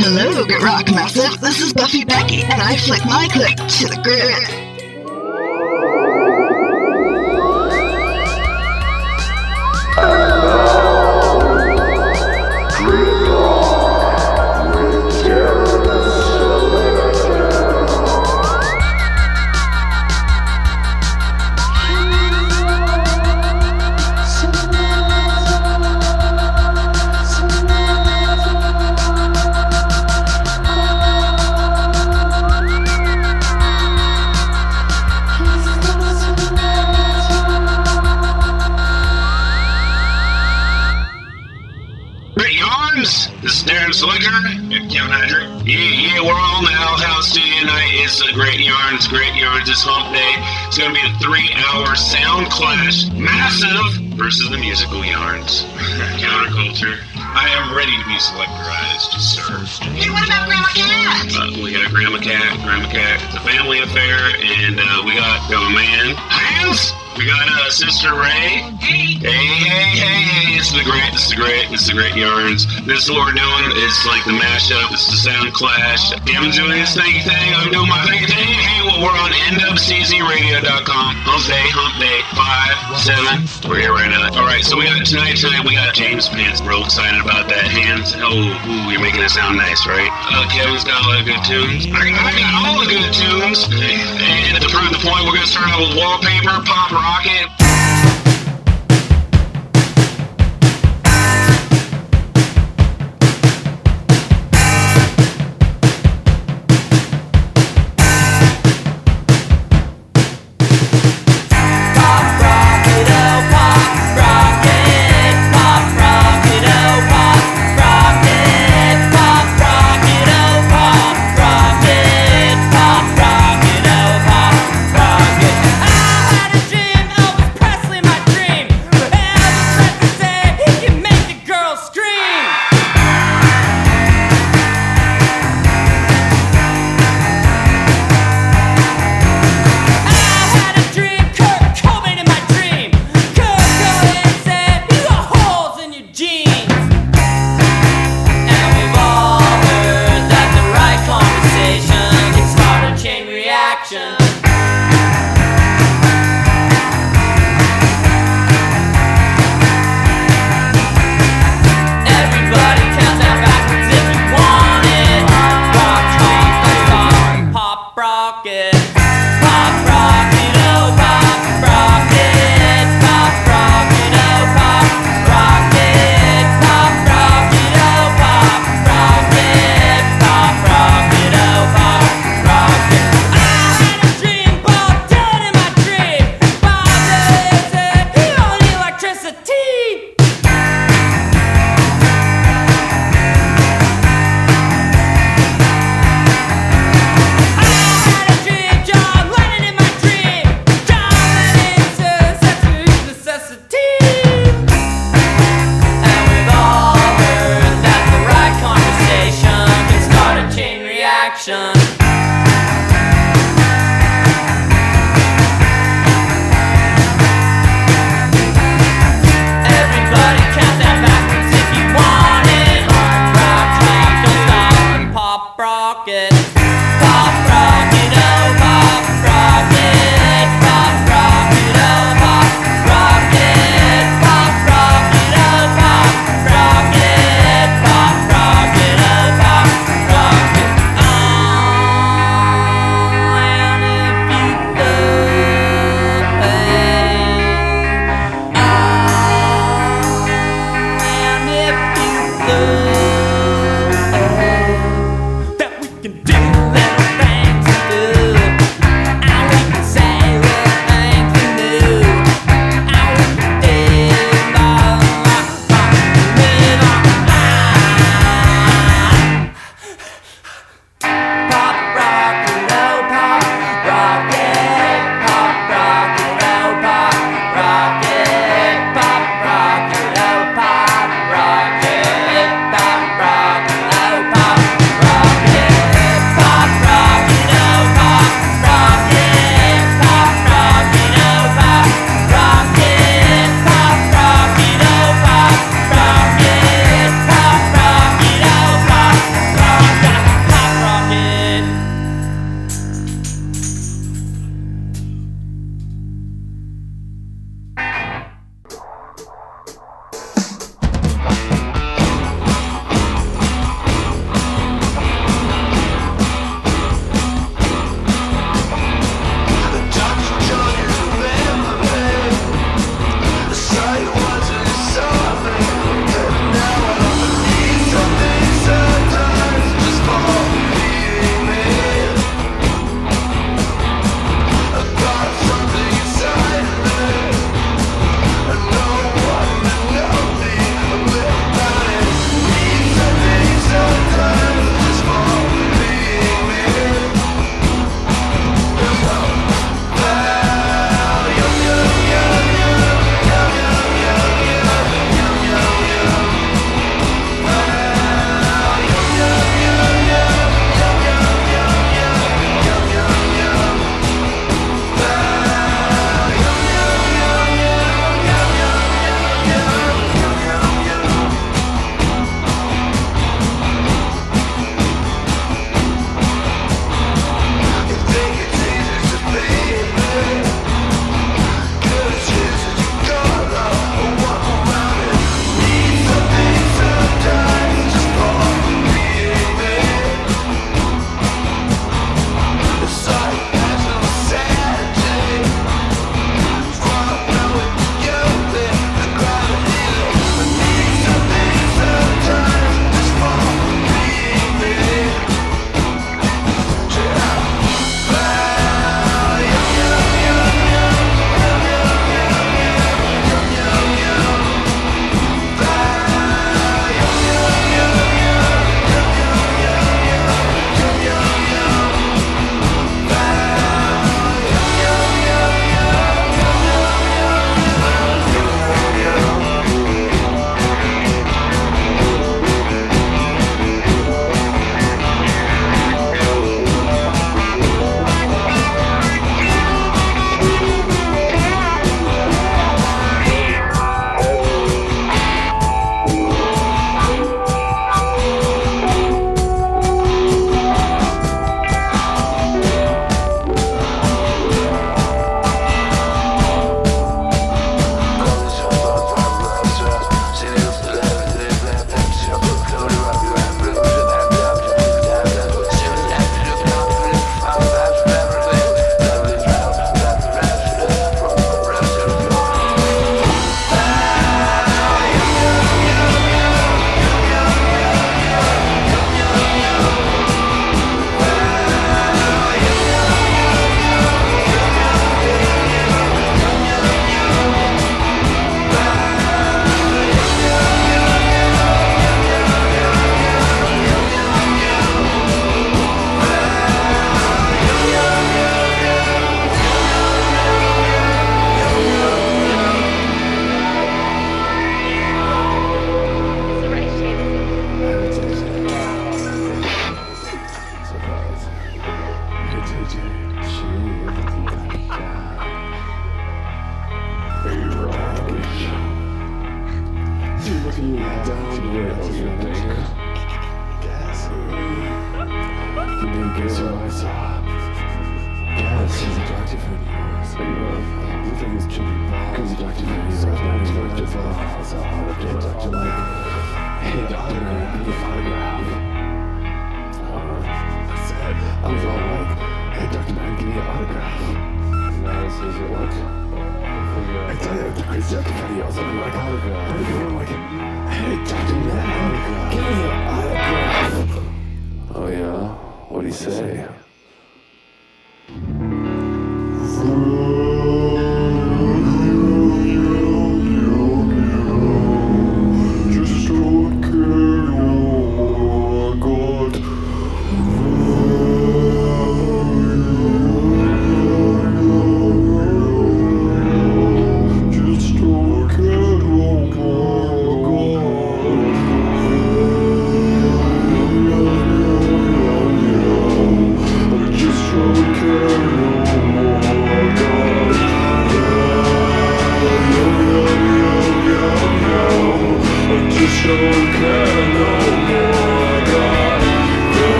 Hello, Grit Rock Massive. This is Buffy Becky, and I flick my click to the grid. It's going to be a three-hour sound clash, massive versus the musical yarns. Counterculture. I am ready to be selectorized, sir. Hey, what about Grandma Cat? Uh, we got Grandma Cat, Grandma Cat. It's a family affair, and uh, we got we got my man Hans. We got uh, Sister Ray. Hey, hey, hey, hey, this is the great, it's the great, it's the great yarns. This is what we're doing. It's like the mashup. It's the sound clash. I'm doing this thing thing. I'm doing my thing thing. Hey, well, we're on nwczradio.com. Hump day, hump day, five, seven. We're here right now. All right, so we got tonight. Tonight we got James Pants. Real excited about that. Hans. Oh, ooh, you're making it sound nice, right? Uh, Kevin's got a lot of good tunes. I, I got all the good tunes. And to prove the point, we're gonna start out with wallpaper, pop rocket.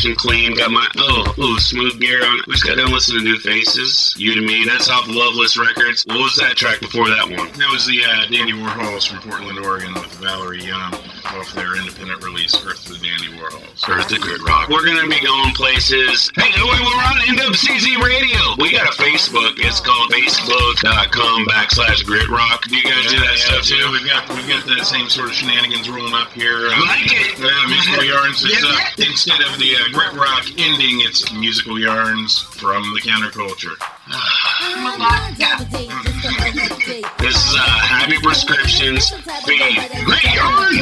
Fresh and clean. Got my. Oh, oh, smooth gear on. We just got done listening to New Faces. You to me. That's off Loveless Records. What was that track before that one? That was the uh, Dandy Warhols from Portland, Oregon, with Valerie Yum off their independent release, Earth to the Dandy Warhols. Earth the Good Rock. We're gonna be going places. Hey, wait, we're on NWCZ Radio. We got a Facebook. It's called Facebook.com backslash Grit Rock. Do you guys do that stuff too? We've got we've got that same sort of shenanigans rolling up here. Uh, Like it. Yeah, musical yarns. It's, uh, instead of the uh, grit rock ending, it's musical yarns from the counterculture. This is uh, Happy Prescriptions feed. Great yarn.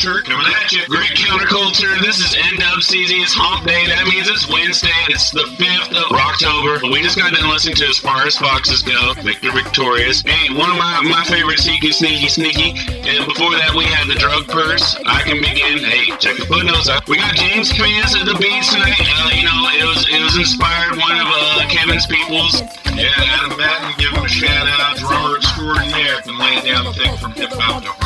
Counterculture coming at you. Great counterculture. This is NWCZ. It's Hump Day. That means it's Wednesday. It's the 5th of October. We just got done listening to As Far as Foxes Go, Victor Victorious. Hey, one of my, my favorite Sneaky Sneaky Sneaky. And before that, we had the Drug Purse. I Can Begin. Hey, check the footnotes out. We got James Commands at the beats tonight. Uh, you know, it was it was inspired one of uh, Kevin's people's. Yeah, Adam Batten, give him a shout out. Drummer extraordinaire, been laying down the thing from hip hop to.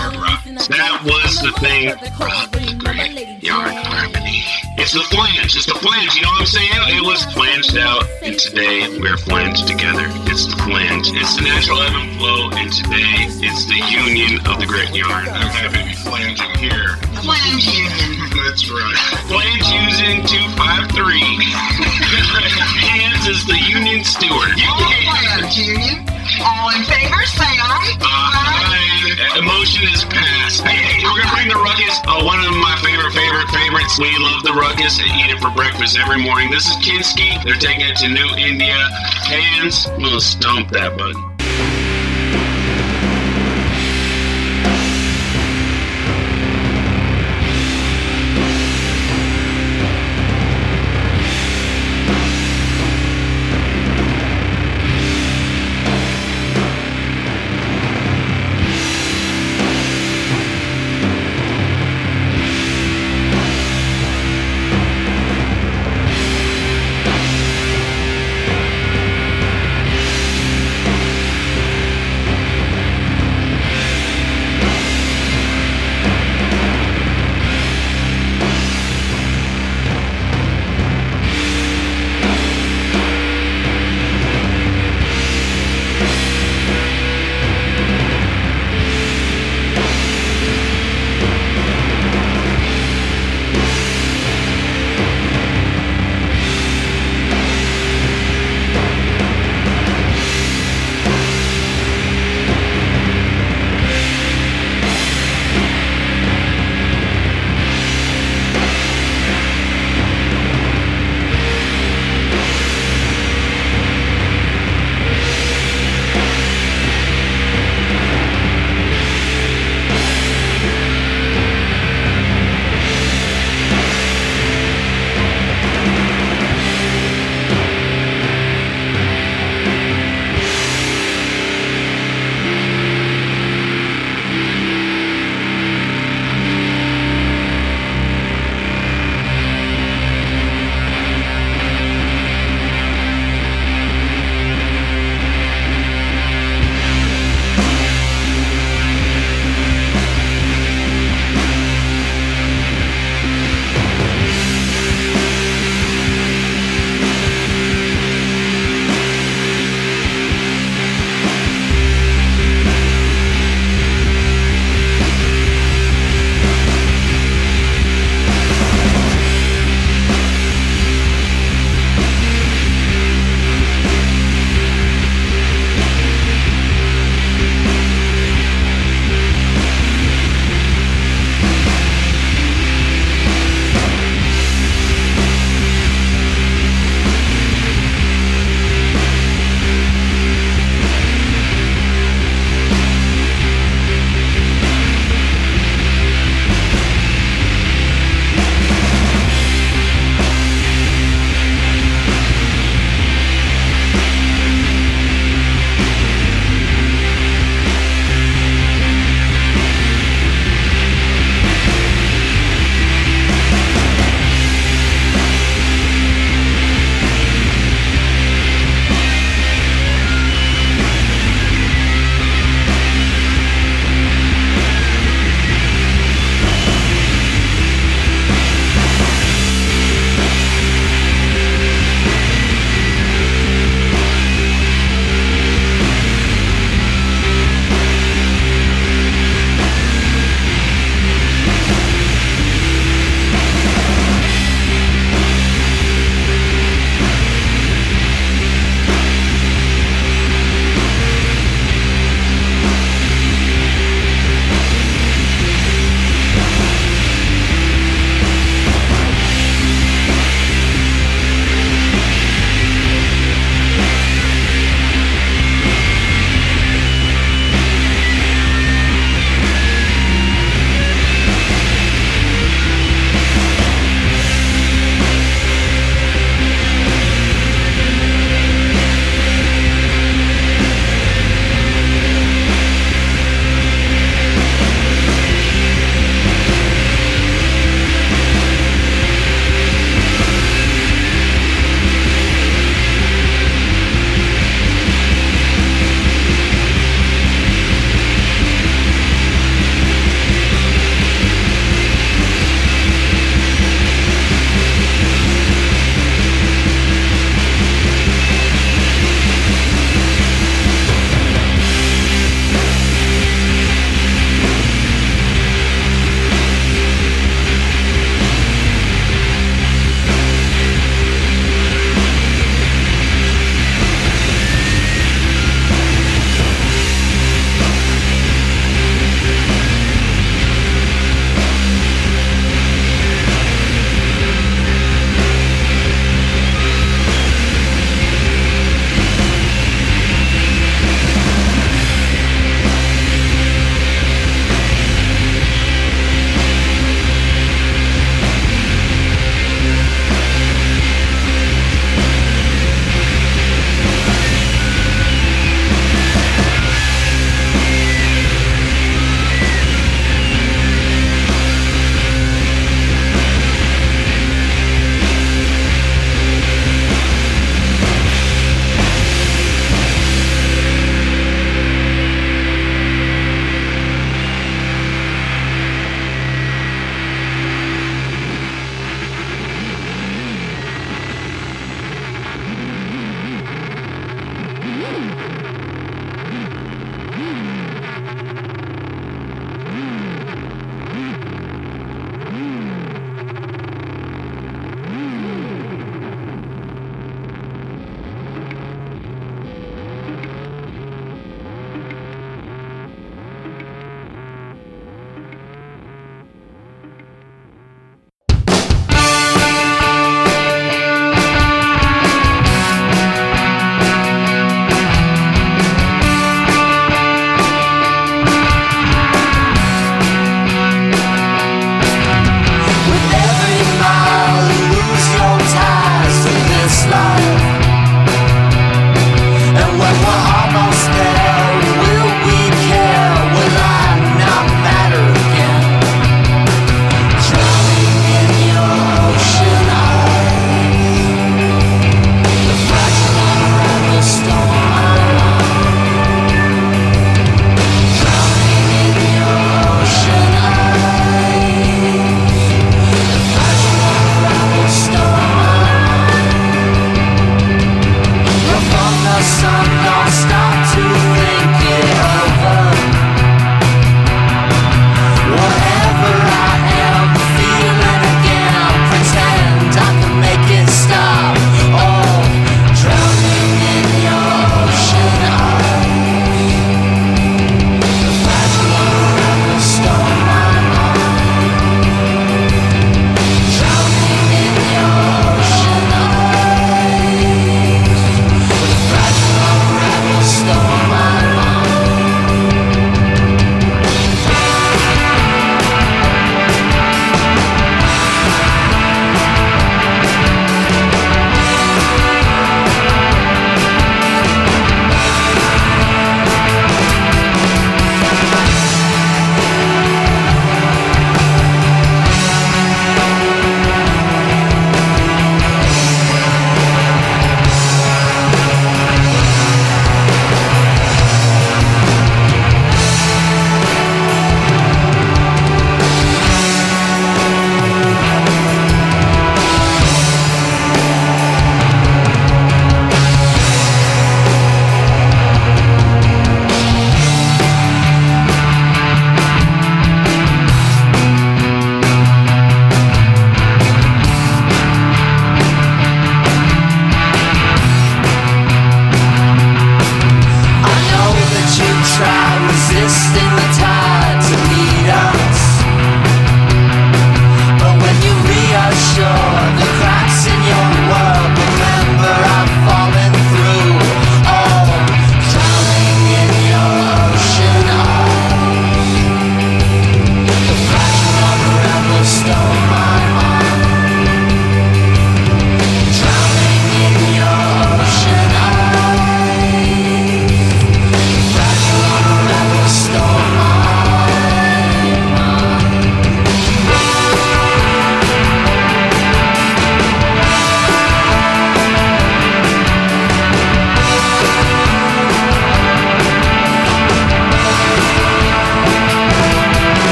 That was the thing. Rock the great yard harmony. It's the flange. It's the flange. You know what I'm saying? It was flanged out, and today we're flanged together. It's the flange. It's the natural ebb and flow, and today it's the union of the great yarn. I'm happy to be flanging here. Flange Union. That's right. Flange using 253. Hans is the union steward. All Flange Union. All in favor, say aye. Uh, emotion is past. Hey, hey, we're gonna bring the ruckus. Uh, one of my favorite, favorite, favorites. We love the ruckus and eat it for breakfast every morning. This is Kinski. They're taking it to New India. Hans, we'll stomp that button.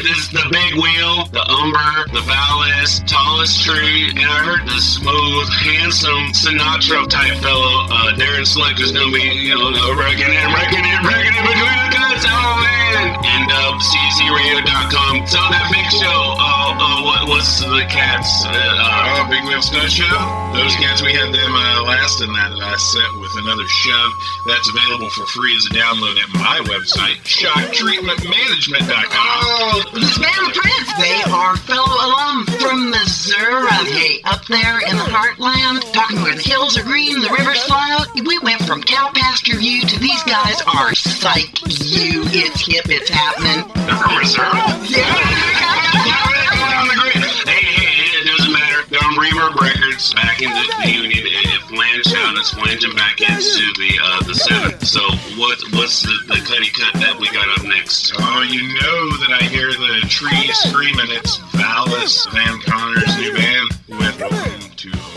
The seventh is the big wheel, the umber, the Valis, tallest tree, and I heard the smooth, handsome Sinatra type fellow, uh, Darren Slick is gonna be, you know, wrecking it, wrecking it, wrecking it between the guts. Oh man! And uh, CZRadio.com. So that big show, uh, uh, what, what's the cats? Uh, uh, Big Wheel Stud Show? Those cats, we had them uh, last in that last set with another shove. That's available for free as a download at my website, shocktreatmentmanagement.com. Oh, this band, the Prince, they are fellow alum from Missouri. Hey, up there in the heartland, talking where the hills are green, the rivers flow. We went from cow pasture view to these guys are psych you. It's hip, it's happening. they're from Missouri? Yeah. Records, back into the, Union. If Flange out, it's flanging back into the uh, the seventh. So what what's the, the cutty cut that we got up next? Oh, you know that I hear the trees screaming. It's Valis Van Conner's new band with Welcome to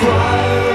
cry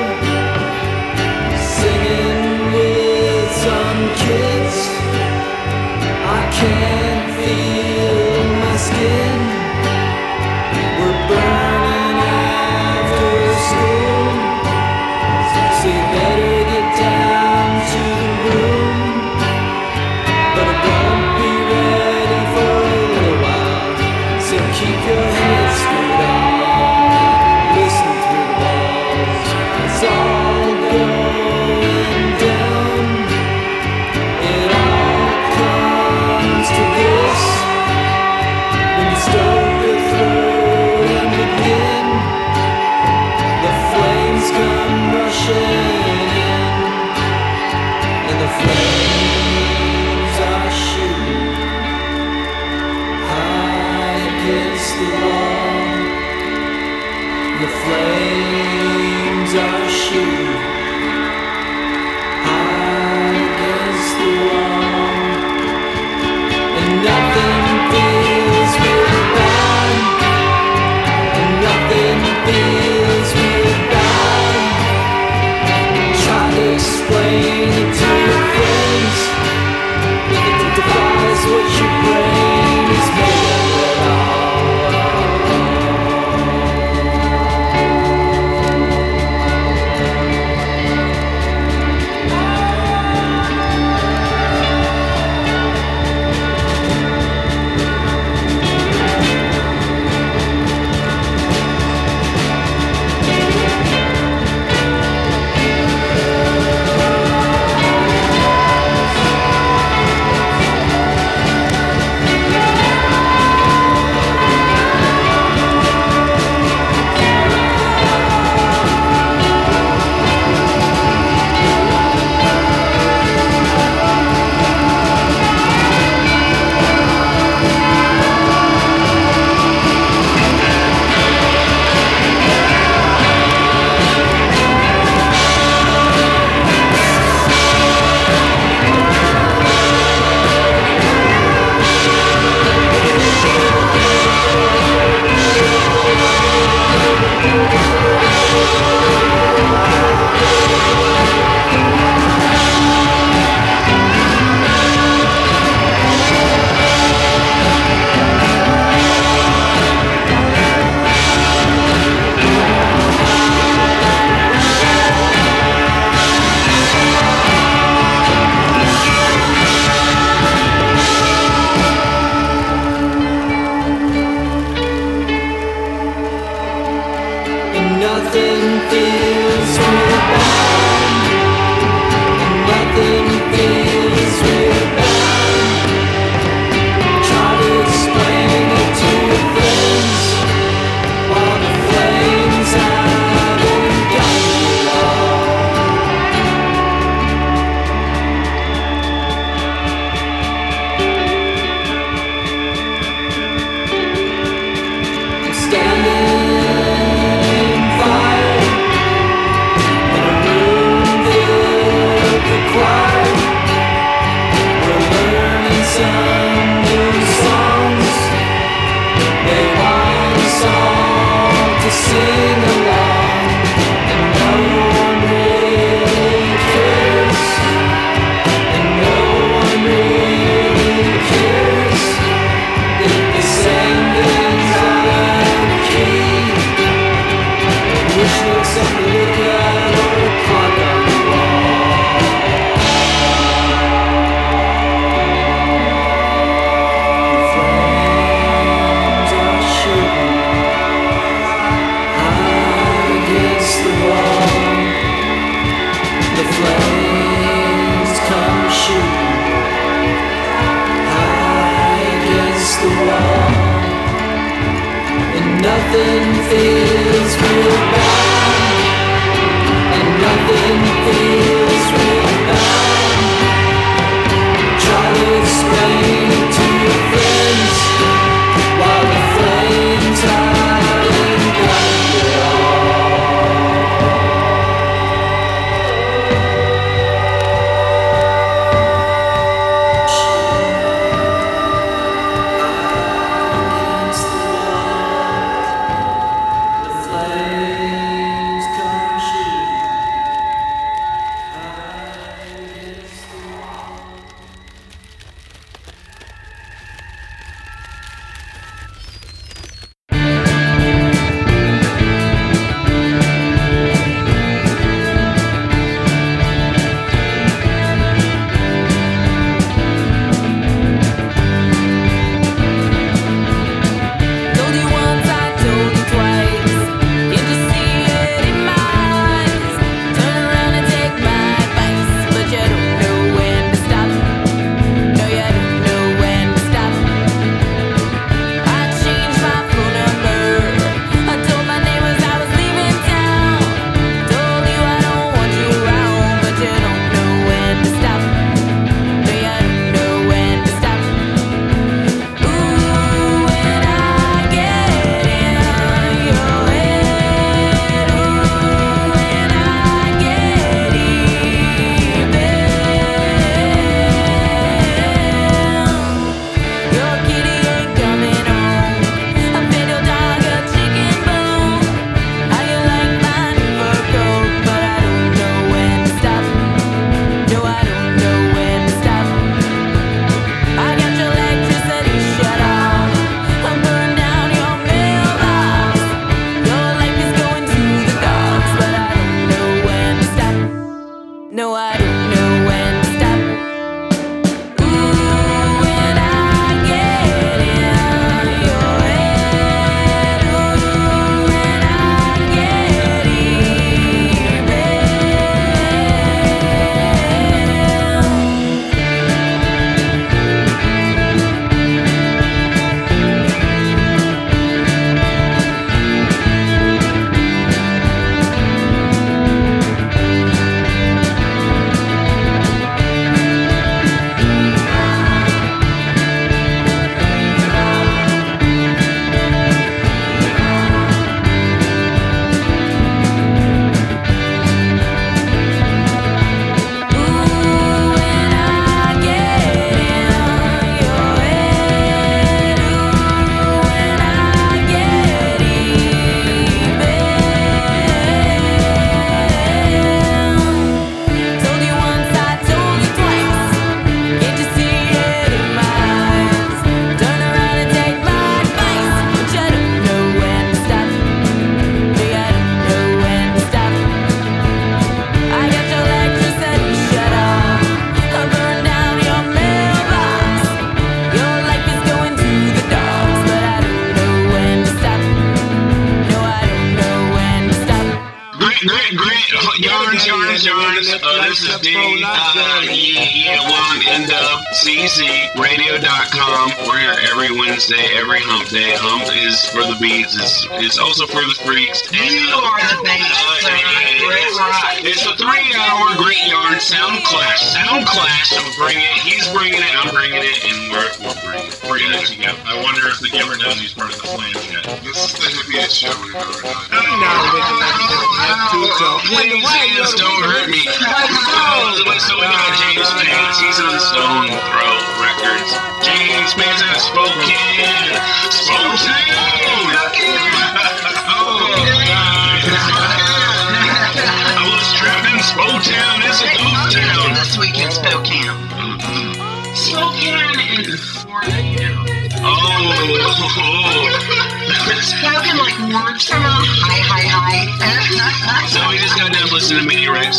Please, Hans, don't hurt me. Oh, so we got James Pants. He's on Stones Throw Records. James Pants out of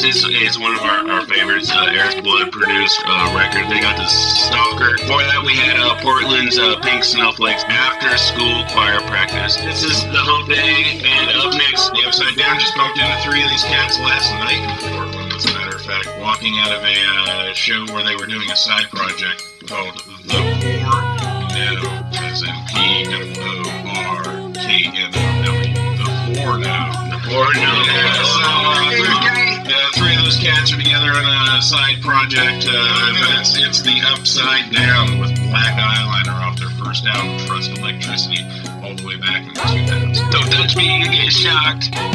It's, it's one of our, our favorites. Uh, Eric Blood produced uh, record. They got the Stalker. Before that, we had uh, Portland's uh, Pink Snowflakes after school choir practice. This is the hump day, and up next, The Upside Down just bumped into three of these cats last night in Portland, as a matter of fact, walking out of a uh, show where they were doing a side project called The Poor No, as in P O R K N O W. The Poor No. the Poor No. Cats are together on a side project, uh, but it's it's the Upside Down with black eyeliner off their first album, Trust Electricity, all the way back in the 2000s. Don't touch me, you get shocked.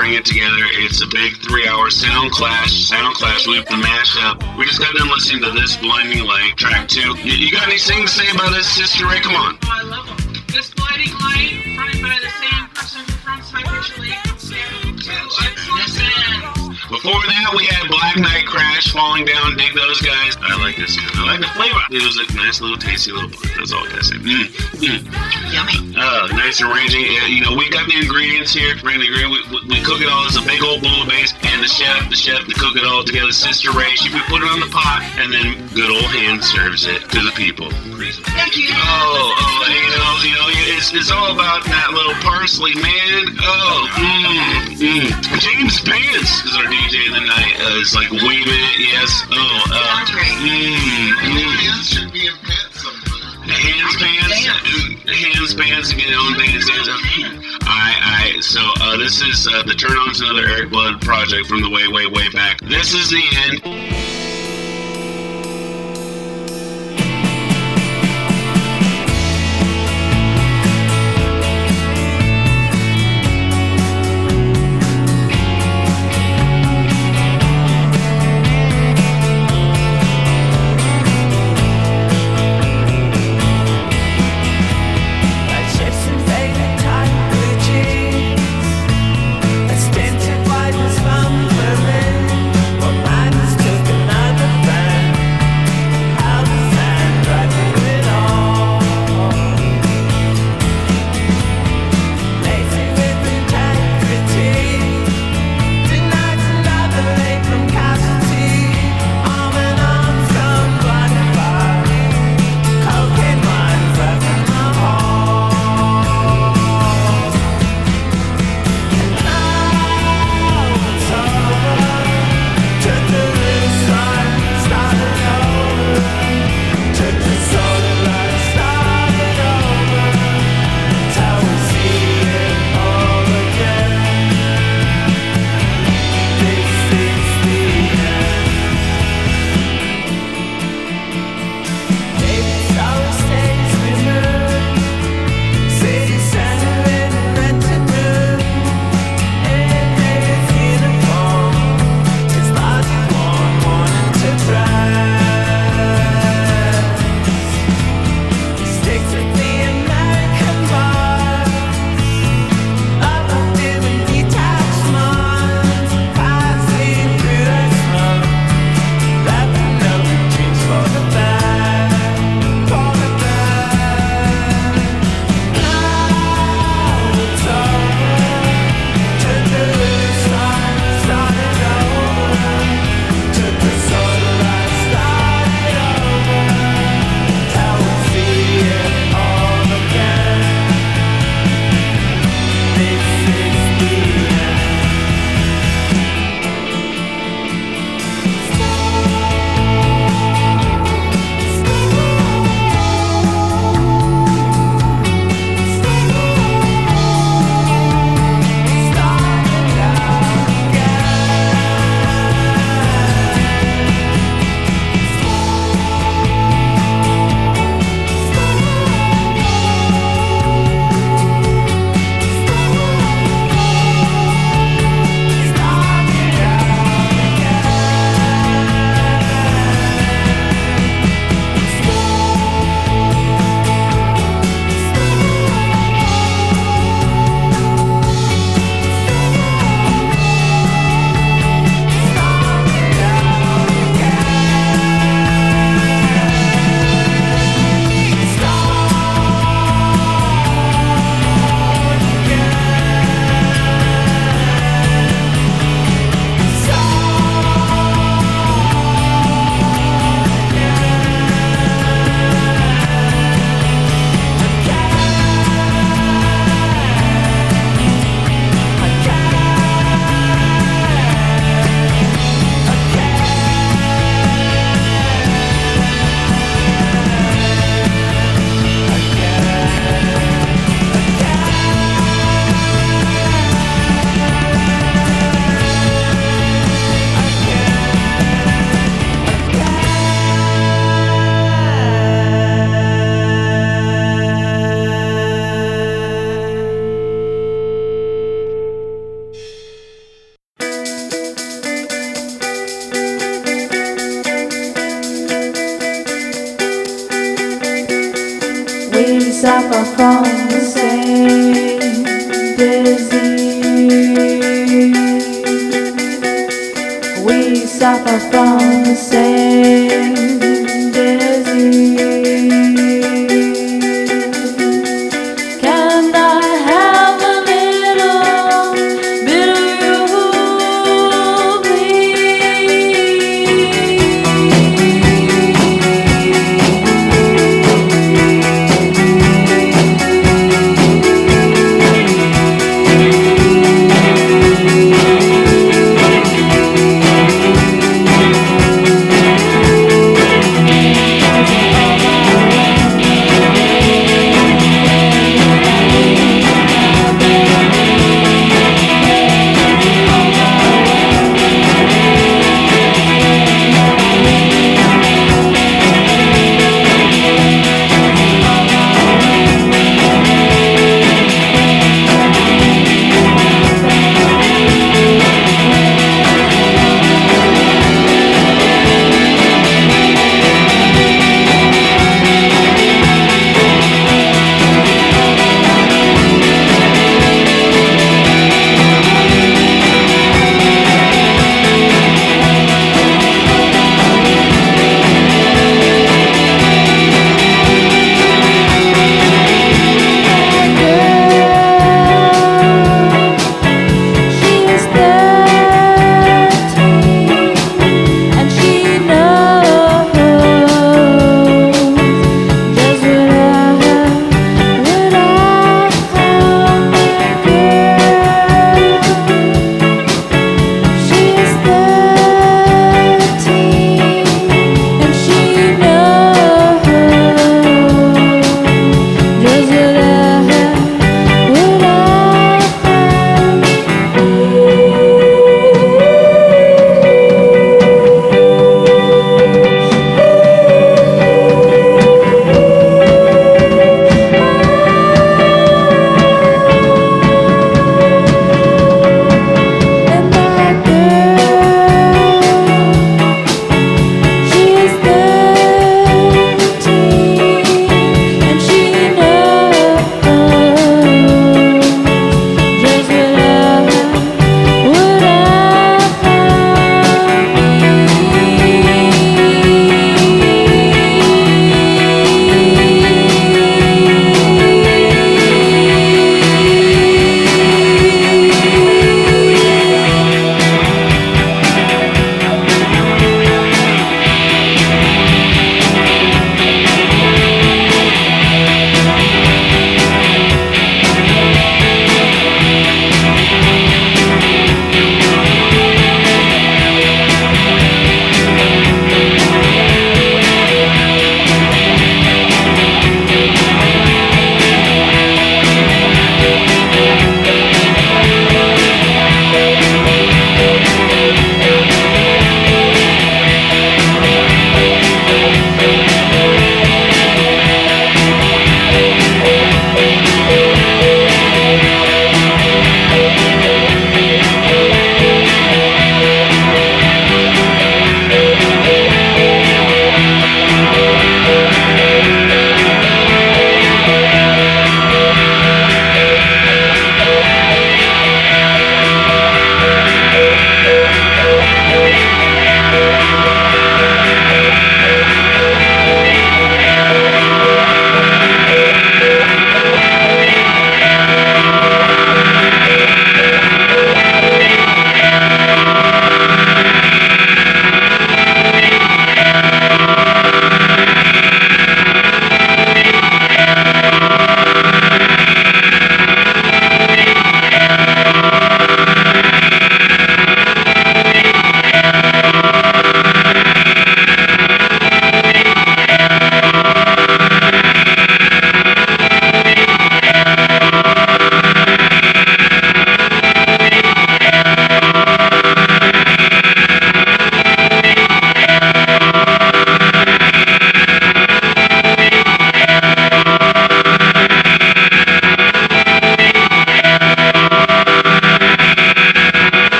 Counterculture. It together. It's a big three-hour sound clash. Sound clash. We the mashup. We just got done listening to this Blinding Light track two. You, you got anything to say about this, Sister Ray? Come on. That, we had Black Knight Crash falling down. Dig those guys. I like this. I like the flavor. It was a nice little tasty little blunt. That's all I gotta say. Mm, mm. Yummy. Uh, nice arranging. Uh, you know, we got the ingredients here. Bring the ingredients. We, we, we cook it all. It's a big old bowl of base. And the chef, the chef, to cook it all together. Sister Ray, she we put it on the pot, and then good old Hans serves it to the people. Thank you. Oh, oh, you know, you know, it's, it's all about that little parsley, man. Oh, mm, mm. James Pants is our DJ of the night. Uh, it's like waving it, yes. Oh, uh, Sounds great. mm, mm. Hands should be in pants. Hands pants, hands pants, get on bands, hands. I, I, so uh, this is uh, the Turn On to Another Eric Blood project from the way, way, way back. This is the end.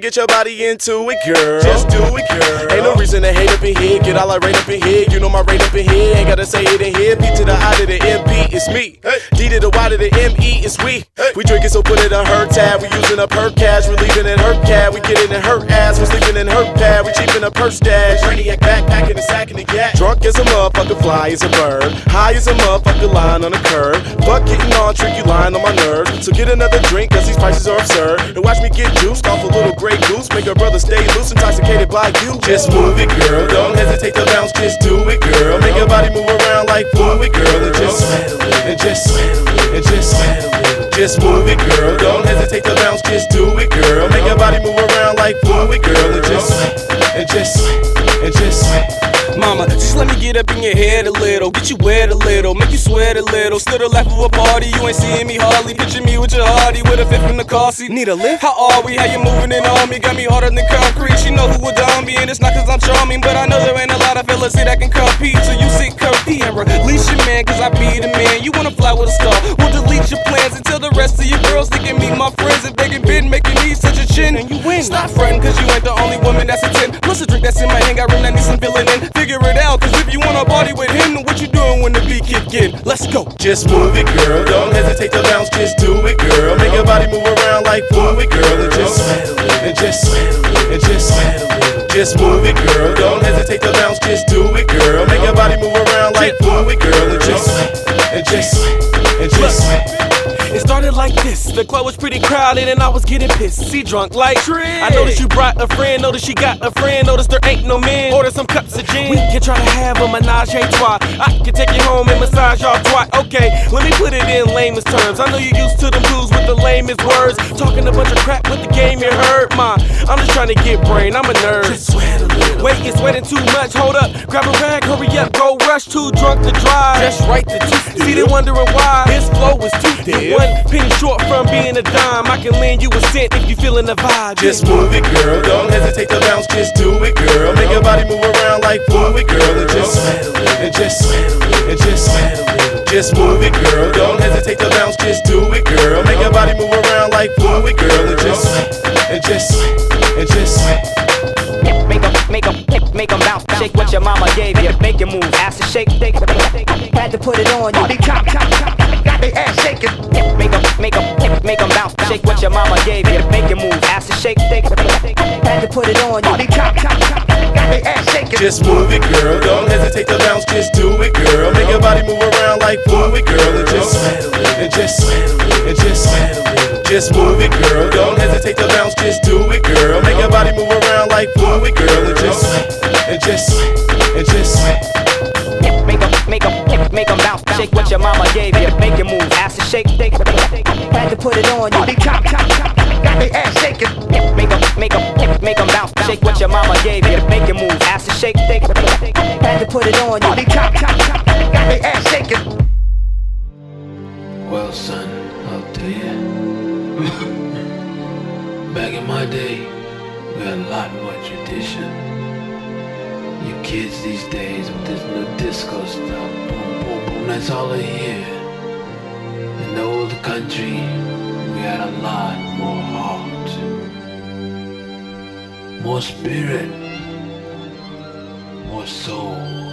Get your body into it, girl. Just do it, girl. Ain't no reason to hate up in here. Get all I rate up in here. You know my rate up in here. Ain't gotta say it in here. P to the I to the MP, it's me. D to the Y to the ME, it's we. We drinking, so put it on her tab. We using up her cash. We leaving in her cab. We getting in her ass. We sleeping in her pad. We cheaping up her stash. Brainiac backpacking and sacking the gas. Drunk as a motherfucker, fly as a bird. High as a motherfucker, lying on the curb. Fuck getting on trick, you lying on my nerves. So get another drink, cause these prices are absurd. And watch me get juiced off a little Grey Goose. Make a brother stay loose, intoxicated by you. Just move it, girl. Don't hesitate to bounce, just do it, girl. Make your body move around like fluid, girl. And just, and just, and just, just move it, girl. Don't hesitate to bounce, just do it, girl. Make your body move around like fluid, girl. And just, and just, and just. Mama, just let me get up in your head a little, get you wet a little, make you sweat a little. Still the life of a party, you ain't seeing me hardly. Picture me with your hardy, with a fifth in the car seat. Need a lift? How are we? How you moving in on me? Got me harder than concrete. She know who would down me, and it's not cause I'm charming, but I know there ain't a lot of fellas here that can compete. So you sit curvy and release your man, cause I be the man. You wanna fly with a star? We'll delete your plans tell the rest of your girls they can meet my friends and begging been making me such a chin. And you win. Stop frontin', cause you ain't the only woman that's a 10. Plus a drink that's in my hand, got room that needs some filling in. Figure it out, cause if you wanna party with him, then what you doing when the beat kick in? Let's go. Just move it, girl. Don't hesitate to bounce, just do it, girl. Make your body move around like fluid, girl. And just, and just, and just, just move it, girl. Don't hesitate to bounce, just do it, girl. Make your body move around like fluid, girl. And just, and just, and just. It started like this. The club was pretty crowded and I was getting pissed. See drunk like I noticed you brought a friend, noticed she got a friend, noticed there ain't no men. Order some cups of gin. We can try to have a menage a trois. I can take you home and massage your twat. Okay, let me put it in lamest terms. I know you used to them blues with the lamest words. Talking a bunch of crap with the game you heard. Ma, I'm just trying to get brain. I'm a nerd. Just sweat a little. Wait, you're sweating too much. Hold up, grab a rag, hurry up, go rush. Too drunk to drive. Just right to two. See they wondering why his flow is too deep. One short from being a dime. I can lend you a cent if you feeling the vibe. Just move it, girl. Don't hesitate to bounce, just do it, girl. Make your body move around like fluid, girl. And just, and just, and just, just move it, girl. Don't hesitate to bounce, just do it, girl. Make your body move around like fluid, girl. And just, and just, and just. Make 'em, make 'em, make 'em bounce. Shake what your mama gave you. Make it move. Ass to shake, shake. Had to put it on you. Chop, chop, chop. Got the ass shaking. Make 'em, make 'em, make 'em bounce. Shake what your mama gave you. Make it move. Ass to shake, shake. Had to put it on you. Chop, chop, chop. Got the ass shaking. Just move it, girl. Don't hesitate to bounce, just do it, girl. Make your body move around like fluid, girl. And just, and just, and just, just move it, girl. Don't hesitate to bounce, just do it, girl. Make your body move around like fluid, girl. And just, and just, and just. Make 'em, make 'em, make 'em bounce. Shake what your mama gave you. Make it move. Ass to shake, shake. Had to put it on you. Chop, chop, chop. Got the ass shaking. Make 'em, make 'em, make 'em bounce. Shake what your mama gave you. Make it move. Ass to shake, shake. Had to put it on you. Chop, chop, chop. Got the ass shaking. Well, son, I'll tell you. Back in my day, a lot more tradition. You kids these days with this new disco stuff, boom, boom, boom, that's all they hear. In the old country, we had a lot more heart, more spirit, more soul.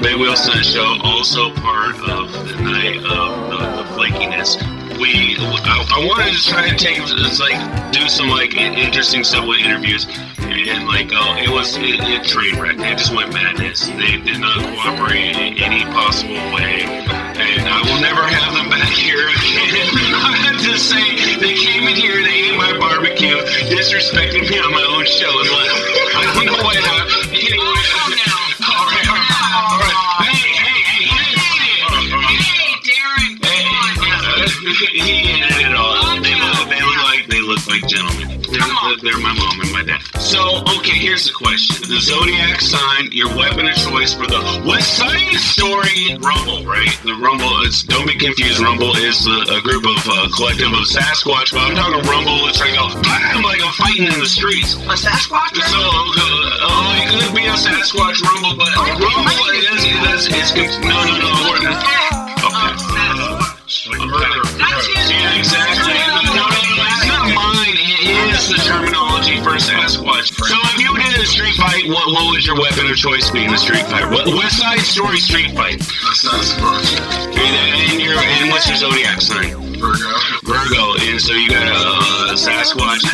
Wheel Sun show, also part of the night of the, the flakiness. We, I, I wanted to try to take, it's like, do some like interesting stuff with interviews, and like, oh, it was it, it train wreck. It just went madness. They did not cooperate in any possible way, and I will never have them back here again. I have to say, they came in here, and they ate my barbecue, disrespected me on my own show, and left. I don't know what happened. He ended it all. They look, they look like they look like gentlemen. They're, they're my mom and my dad. So, okay, here's the question: the zodiac sign, your weapon of choice for the West Side Story Rumble, right? The Rumble is don't be confused. Rumble is a, a group of uh, collective of Sasquatch, but I'm talking Rumble. It's like a bam, like I'm fighting in the streets. A Sasquatch? So, uh, oh, it could be a Sasquatch Rumble, but a Rumble is, is, is, is no, no, no. we're not- Okay. Exactly. It's not mine. It is the terminology for Sasquatch. So if you did a street fight, what, what would your weapon of choice be in a street fight? What, West Side Story street fight? Sasquatch. And, and, your, and what's your zodiac sign? Virgo. Virgo. And so you got a, uh Sasquatch.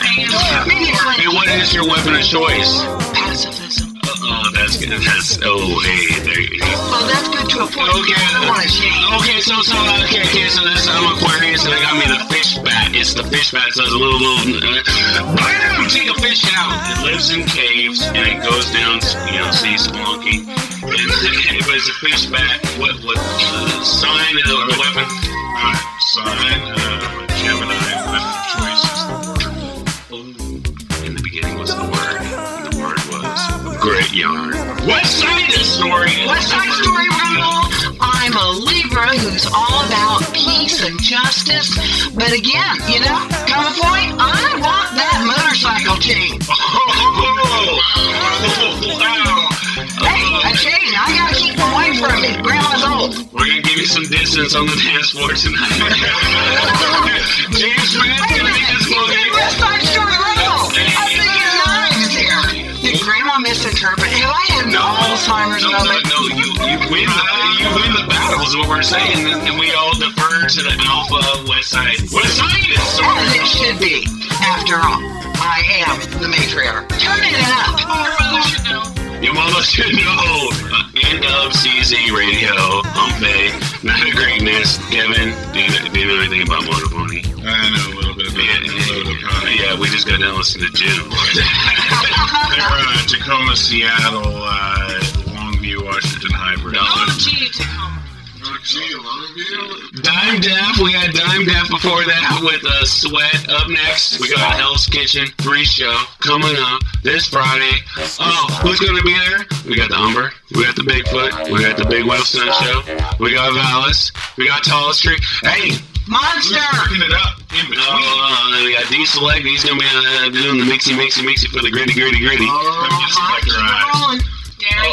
And what is your weapon of choice? Pacifism. Oh, good. That's oh, hey, there you go. Well, that's good to a point. Okay. Okay, so so okay, okay, so this I'm Aquarius and I got me the fish bat. It's the fish bat, so it's a little little. Uh, bam! Take a fish out. It lives in caves and it goes down, you know, sea spelunking. And but it's a fish bat. What what uh, sign of the, weapon? Alright, sign, uh, great yarn. West Side Story. West Side Story Rumble. I'm a Libra who's all about peace and justice. But again, you know, come a point, I want that motorcycle chain. Hey, a chain. I gotta keep away from me. Grandma's old. We're gonna give you some distance on the dance floor tonight. James Smith gonna dance floor. West Side Story Grandma misinterpret? Have I had No, Alzheimer's no, no, moment? no, you, you win the you win the battle is what we're saying, and we all defer to the Alpha West Side. West Side is As sorry. it should be. After all, I am the matriarch. Turn it up. Your mama should know. End of CZ Radio, Hump Day, Not a Greatness. Kevin, do you, do you know anything about Motopony? I know a little bit about Yeah, Motopony. yeah, we just got done listening to Jim. They're uh, Tacoma, Seattle, uh, Longview, Washington hybrid. Oh, gee, Tacoma. Oh. Dyme Def, we got Dyme Def before that with uh, Sweat. Up next, we got Hell's Kitchen 3 show coming up this Friday. Oh, who's going to be there? We got the Humber, we got the Bigfoot, we got the Big Whale Sun show, we got Valis, we got Tall Street. Hey, Monster. Picking it up in between. uh, we got D Select, he's to be uh, doing the mixy, mixy, mixy for the gritty, gritty, gritty. Let me get some Hot, liquor keep eyes. It rolling. Gary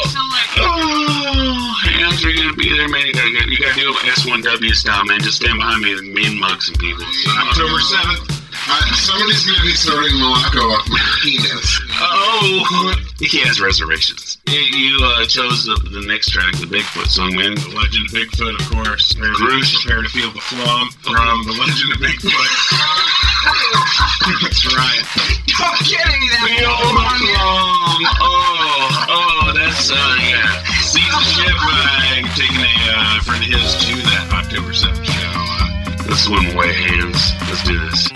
Oh, hands are gonna be there, man. You gotta, you gotta do it S1W style, man. Just stand behind me and me and mug some people. October 7th. Uh, somebody's gonna be starting Morocco off my penis. Oh, he has reservations. You, you uh, chose the, the next track, the Bigfoot song, man. The Legend of Bigfoot, of course. Prepare to, Bruce. prepare to feel the flum from The Legend of Bigfoot. That's right. Don't get any that. Feel the flum. Oh, oh, that's, uh, yeah. Sees the ship uh, taking a uh, friend of his to that October 7th show. Uh, Let's swim away, hands. Let's do this.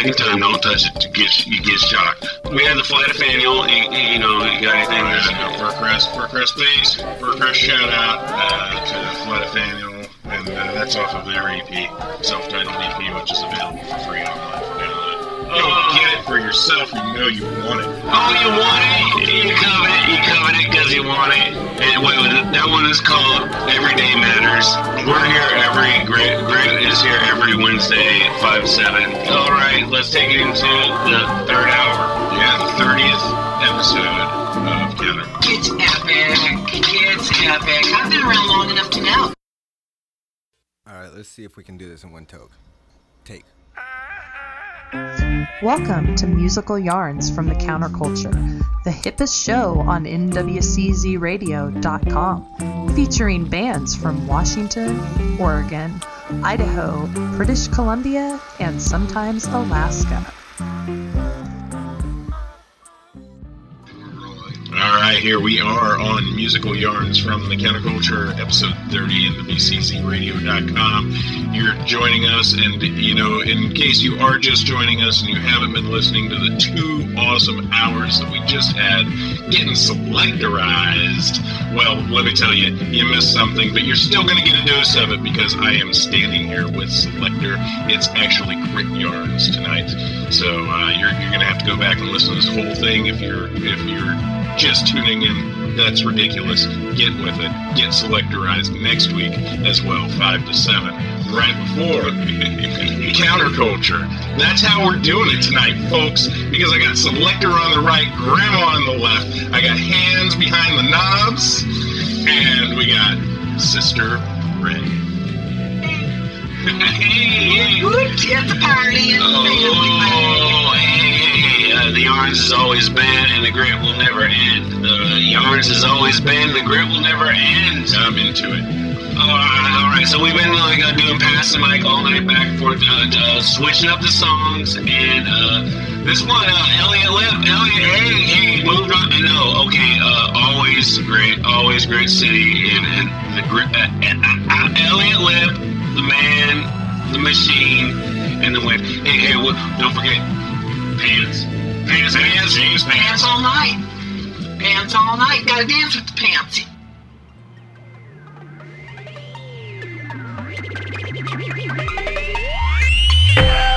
second time, don't touch it. You get you get. We had the flight of Faneuil. You, you know, you got anything? Uh, for rest, For rest, please. For Chris, Shout out uh, to the flight of Faneuil, and uh, that's off of their EP, self-titled EP yourself. You know you want it. Oh, you want it? You covet it. You covet it because you want it. And wait, wait, that one is called Everyday Matters. We're here every Grit. Grit is here every Wednesday at five seven. All right, let's take it into the third hour. Yeah, the thirtieth episode of Counter. It's epic. It's epic. I've been around long enough to know. All right, let's see if we can do this in one take. Welcome to Musical Yarns from the Counterculture, the hippest show on NWCZRadio.com, featuring bands from Washington, Oregon, Idaho, British Columbia, and sometimes Alaska. All right, here we are on Musical Yarns from the Counterculture, episode 30 in the BCCRadio.com. You're joining us, and you know, in case you are just joining us and you haven't been listening to the two awesome hours that we just had getting selectorized, well, let me tell you, you missed something, but you're still going to get a dose of it because I am standing here with Selector. It's actually Grit Yarns tonight, so uh, you're, you're going to have to go back and listen to this whole thing if you're if you're just tuning in, that's ridiculous. Get with it. Get selectorized next week as well, 5 to 7. Right before counterculture. That's how we're doing it tonight, folks, because I got selector on the right, grandma on the left. I got hands behind the knobs, and we got Sister Ray. hey, Good at the party and Oh, hey, hey, uh, the yarns has always been, and the grit will never end. The yarns has always been, the grit will never end. I'm into it. Alright, alright, so we've been like uh, doing pass the mic all night back and forth, uh, uh, switching up the songs, and uh, this one, uh, Elliot Lipp, Elliot, hey, hey, moved on. No, okay, uh, always great, always great city, and, and the uh, uh, uh, Elliot Lipp, the man, the machine, and the wind. Hey, hey, what, don't forget, pants, pants, pants, James Pants pants. all night. Pants all night. Gotta dance with the pants. Thank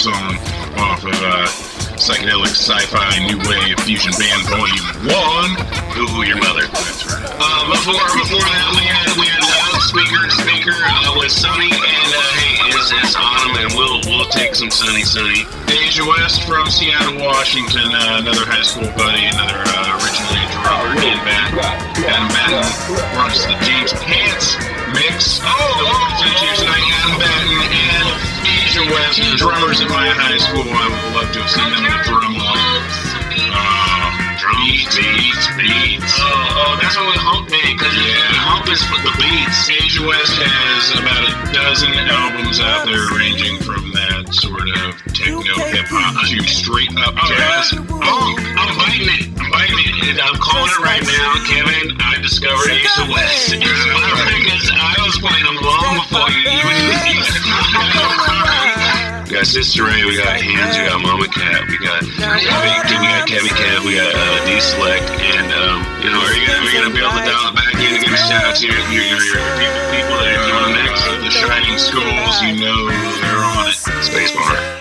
Song off of uh, Psychedelic Sci-Fi New Wave Fusion Band Volume 1. Ooh, your mother. That's right. Uh, before before that, we had we had loudspeaker speaker uh, with Sunny, and uh, hey, it's, it's autumn, and we'll we'll take some sunny sunny. Asia West from Seattle, Washington. Uh, another high school buddy, another uh, originally drummer in Baton. Adam Batten runs the James Pants mix. Oh, oh, features tonight Adam Batten and Asia West, drummers at my high school. I would love to have seen them in the drum off. Uh, Drums, beats, beats. Oh, oh, that's what hump made, because yeah. hump is for the beats. Asia West has about a dozen albums out there, ranging from that sort of techno hip hop to straight up jazz. Oh, I'm biting it. I'm biting it. I'm calling it right now, Kevin. I discovered Asia West. Because I was playing them long before you even We got Sister Ray, we got Hans, we got Mama Cat, we got Kevin, we got Kevin Cat, we got uh, D Select, and um, you know, are you gonna, are you gonna be able to dial it back in and give a shout out to your your, your, your people, people that are doing next? The Shining Skulls, you know they're on it. Spacebar.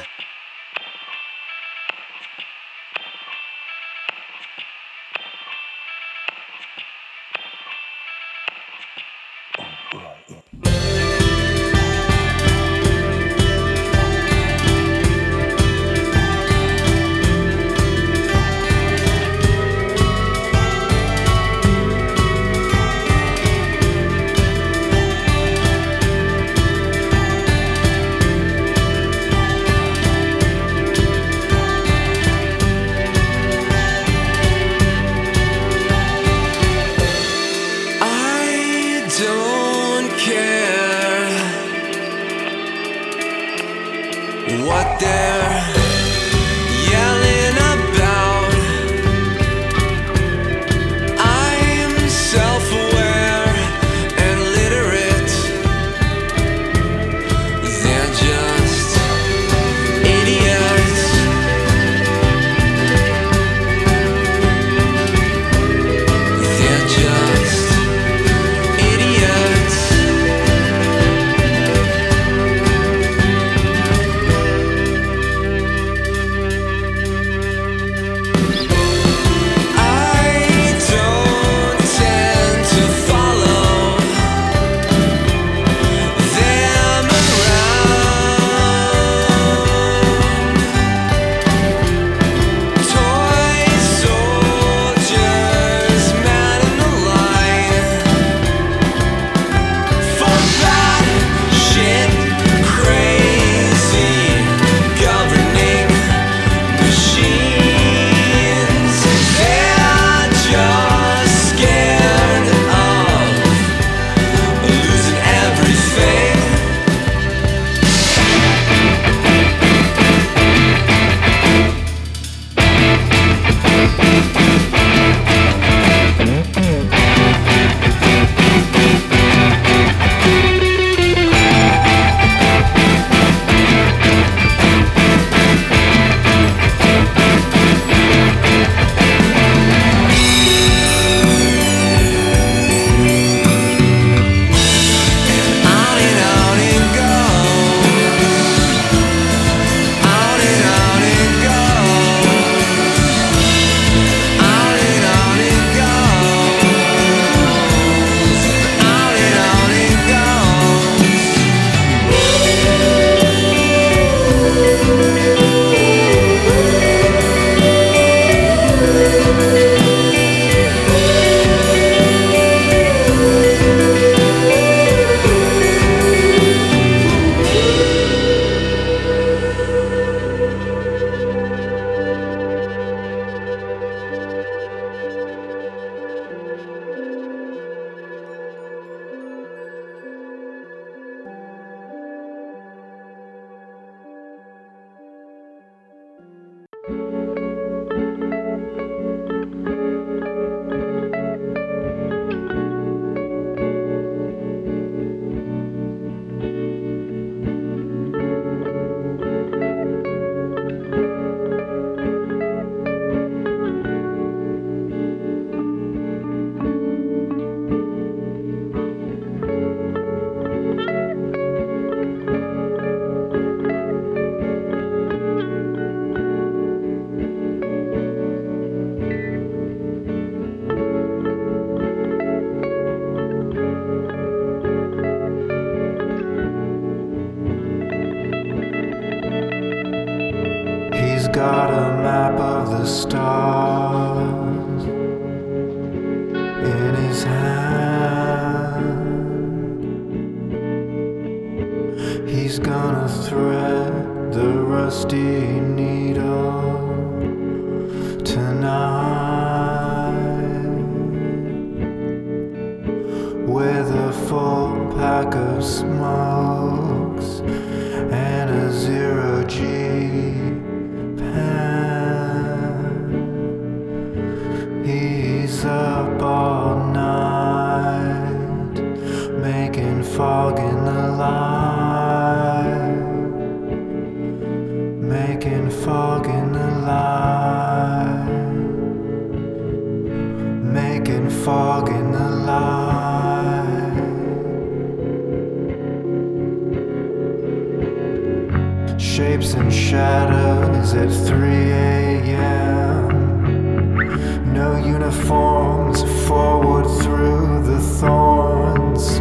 uniforms forward through the thorns,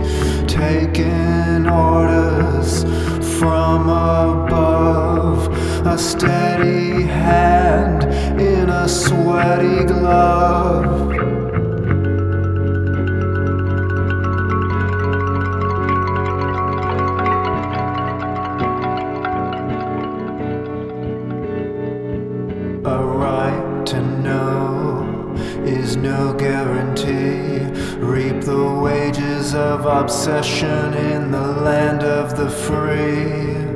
taking orders from above. A steady hand in a sweaty glove. obsession in the land of the free.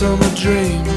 Summer dreams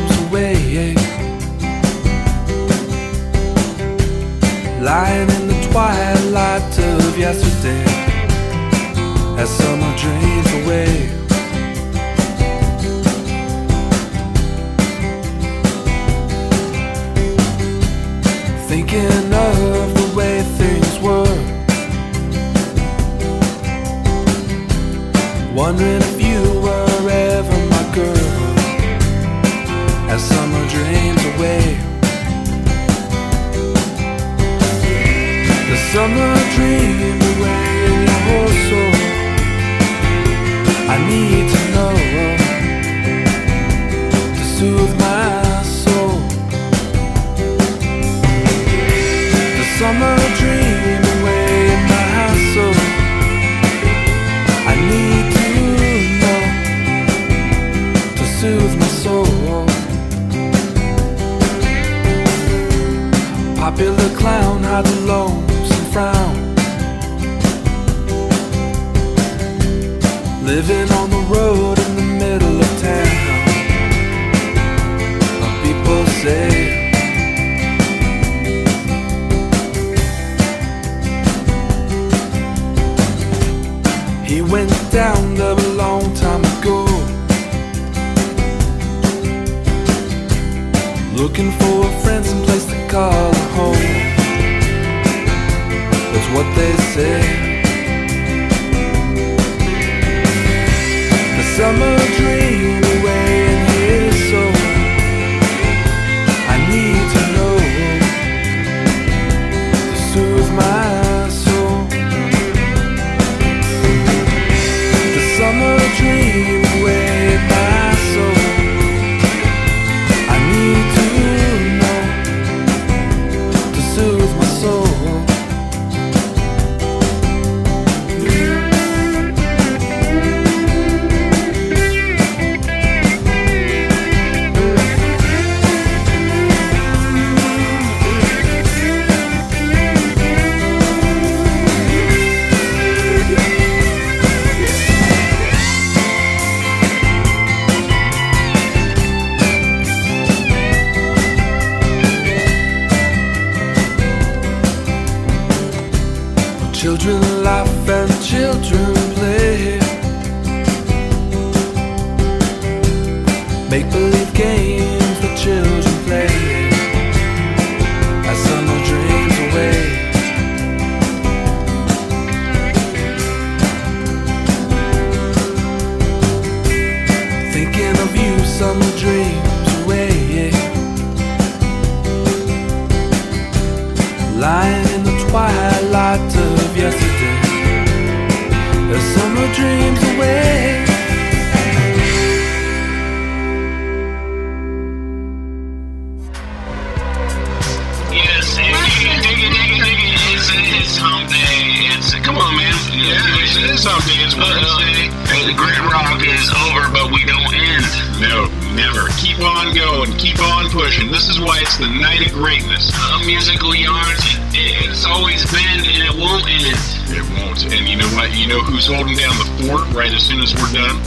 It's, it's hump day. It's, come on, man. Yeah, it is hump day. It's Wednesday. Hey, the Great Rock is over, but we don't end. No, never. Keep on going. Keep on pushing. This is why it's the night of greatness. Uh, musical yarns, it, it's always been and it won't end. It won't. And you know what? You know who's holding down the fort right as soon as we're done?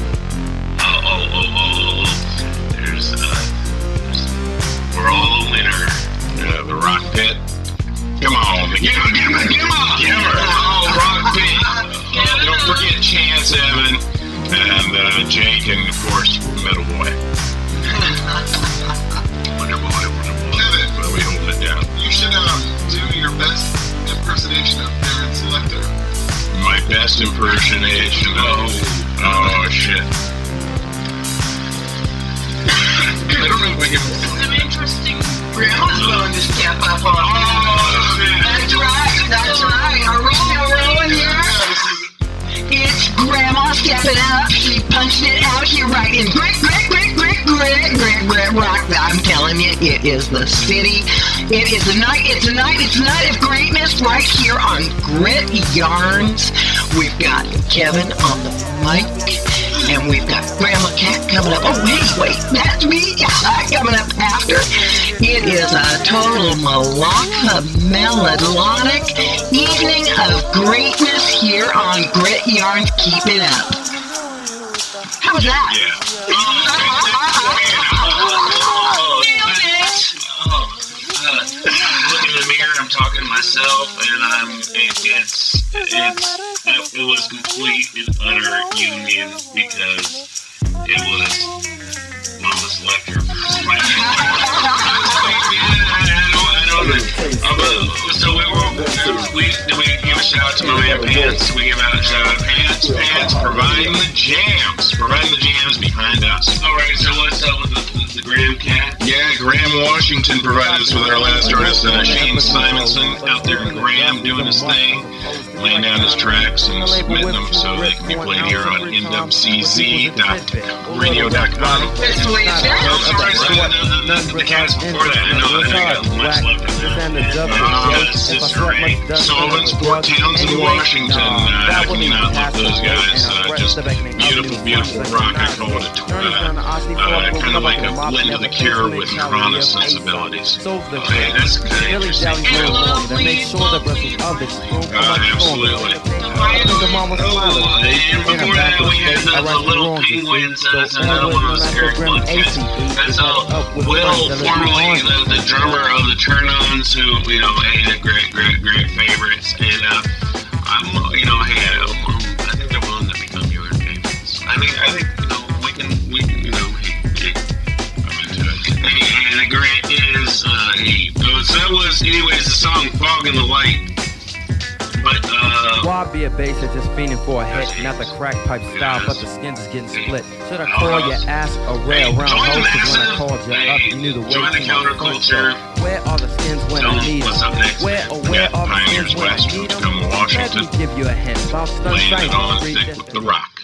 Oh, oh, oh, oh, oh. There's, uh, there's, we're all a winner. Uh, the Rock Pit. Come on, the Gimmer, Gimmer, Gimmer, Gimmer. Oh, Rock Pit. Uh, don't forget Chance Evan and uh, Jake and of course Metal Boy. Wonder Boy, Wonder Boy. Kevin, Well, we it down. you should um, do your best impersonation of Baron Selector. My best impersonation. Oh, oh shit. I don't know if I can. Interesting. Grandma's willing to step up on Oh. That's right, that's right. Are we still rolling here? It's Grandma stepping up. She punched it out here right in Grit, Grit, Grit, Grit, Grit, Grit, Grit Rock. I'm telling you, it is the city. It is the night. It's a night. It's a night of greatness right here on Grit Yarns. We've got Kevin on the mic. And we've got Grandma Cat coming up. Oh, wait, wait, that's me coming up after. It is a total Malacca melodic evening of greatness here on Grit Yarns. Keep it up. How was that? Uh, I'm talking to myself, and I'm. It, it's it's it, it was complete and utter union because it was Mama's lecture. So we were. We, we give a shout out to my man Pants. We give out a shout out to Pants. Pants providing the jams, providing the jams behind us. All right. So what's up with the, the, Graham Cat? Yeah, Graham Washington provided us with our last artist, uh, Shane Simonson, out there in Graham doing his thing, laying down his tracks and submitting them so they can be played here on nwcz.radio.com. The the, the, cats before that, I know, I know you got much left in there. Uh, Sister Ray, Sullivan's, Port Townsend, Washington. Uh, how can you not love those guys? Uh, just beautiful, beautiful rock. I call it a uh, uh, kind of like a blend of the Cure with Nirvana sensibilities. Okay, that's kind of interesting. Uh, absolutely. And before that, we had the, the little penguins. Uh, that's another one of those Eric Bloodcats. That's uh, Will, formerly the, the drummer of the Turn-Ons, who, you know, hey, great, great, great favorites. And, uh, I'm, you know, hey, um, I think they're willing to become your favorites. I mean, I think, uh, hey, uh, so that was, anyways, the song Fog in the Light. But, uh, Why be a bass that's just fiending for a hit? Not the crack pipe style, but the skins is getting split. Should I call your ass a rail round host? 'Cause when I called you up, you knew the way join the to my counterculture. Where are the skins when Tell I need them? Where, We where are the Pioneers skins when I need them? Let me give you a hint. Laying sunshine on with the rock.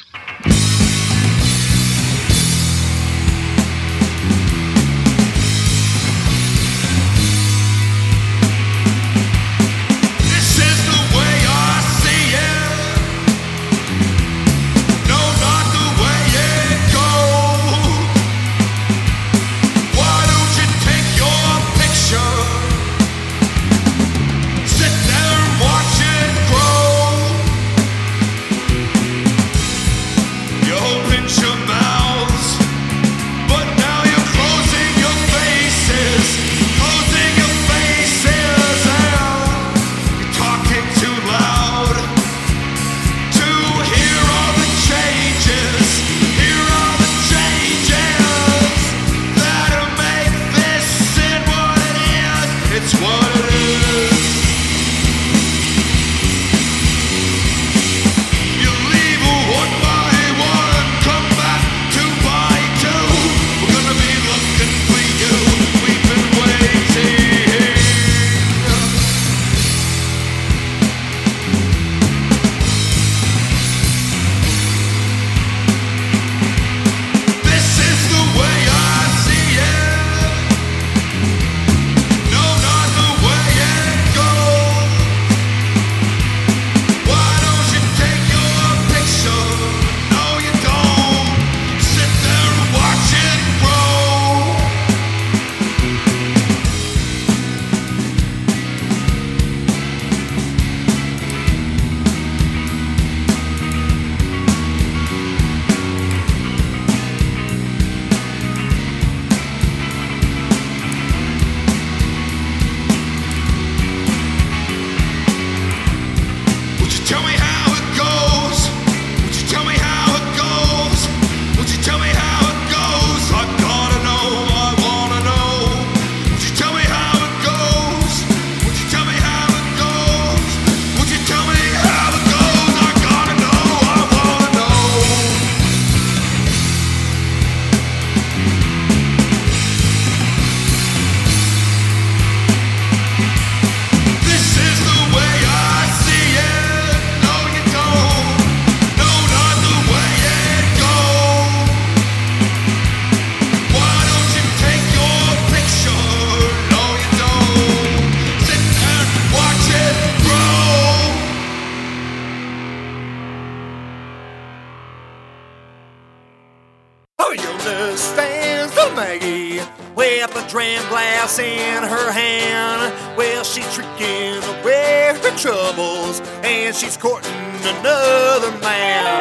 She's courting another man.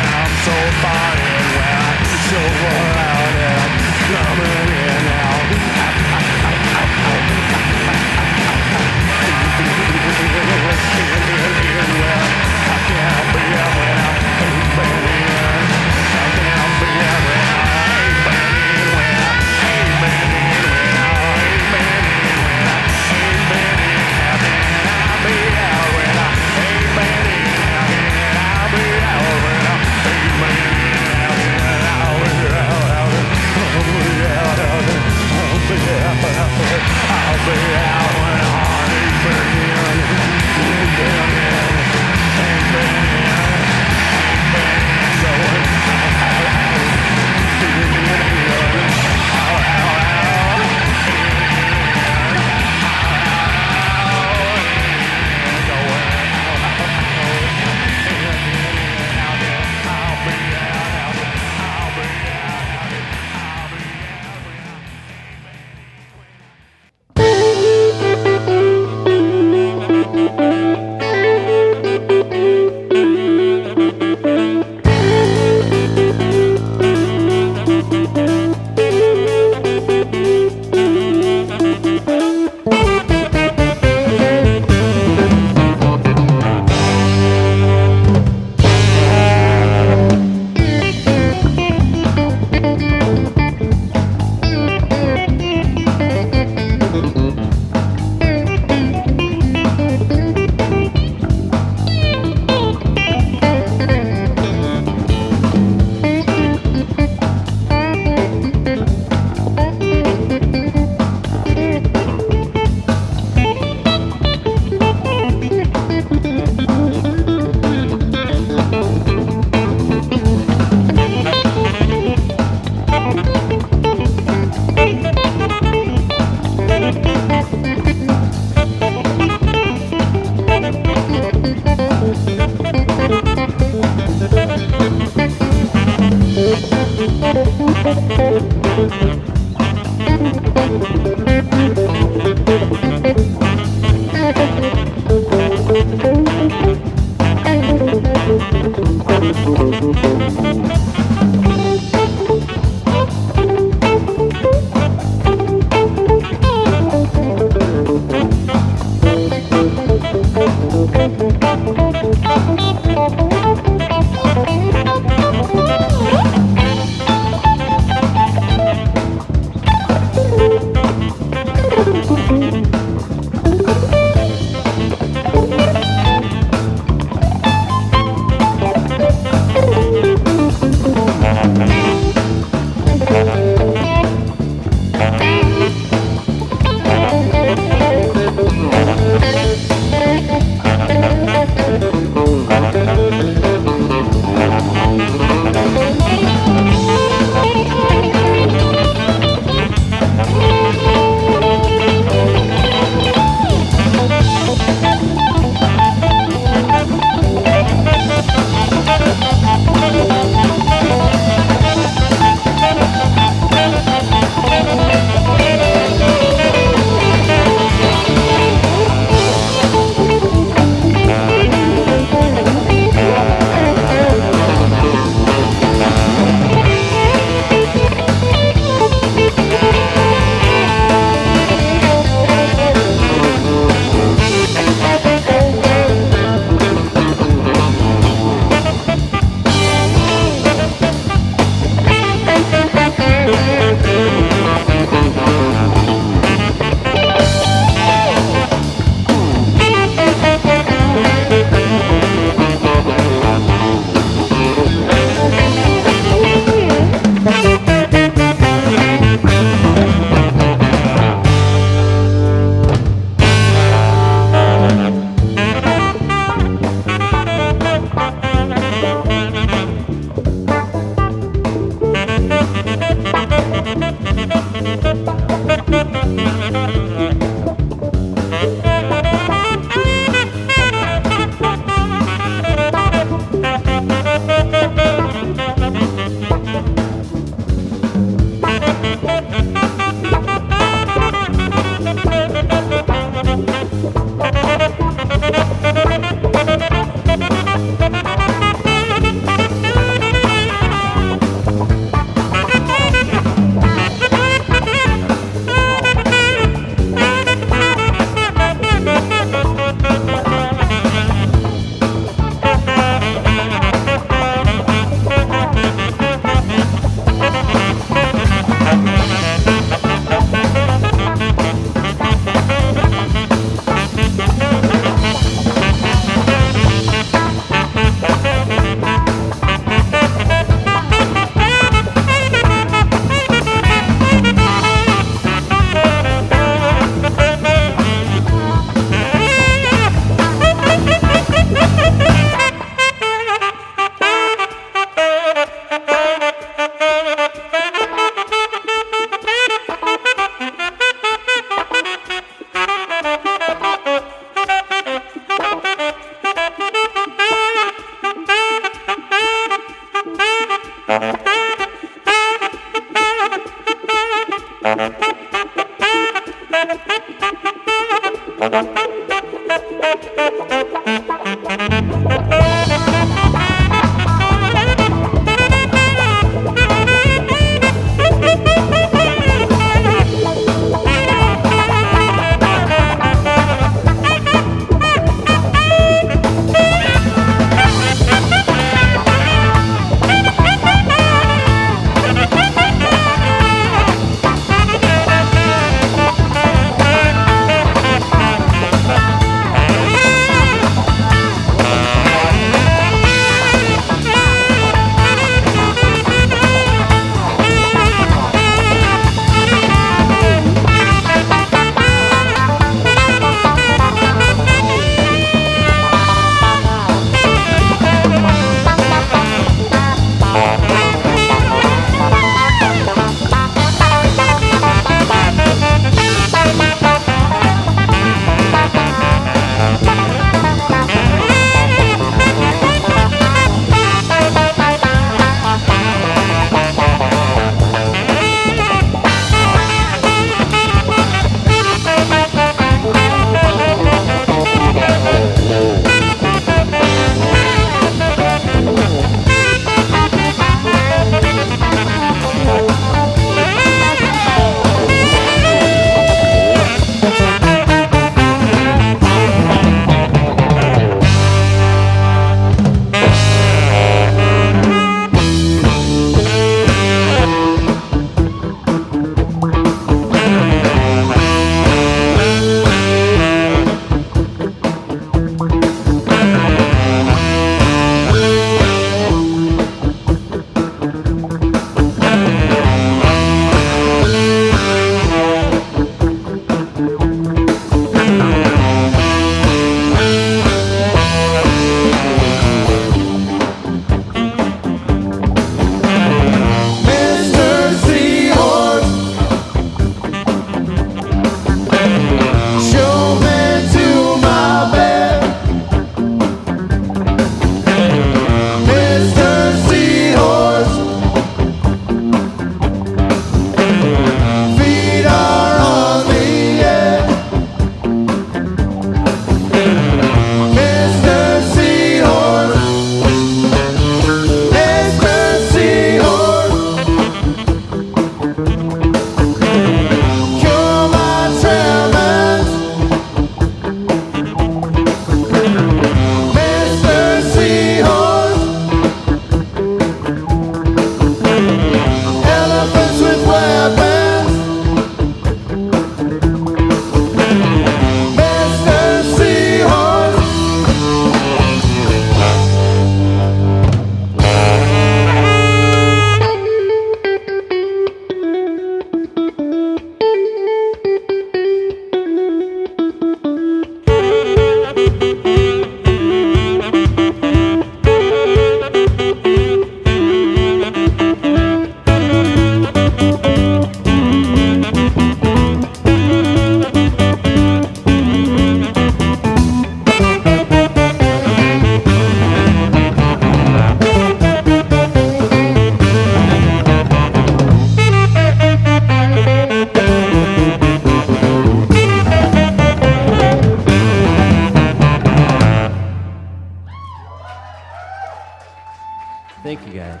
Thank you guys.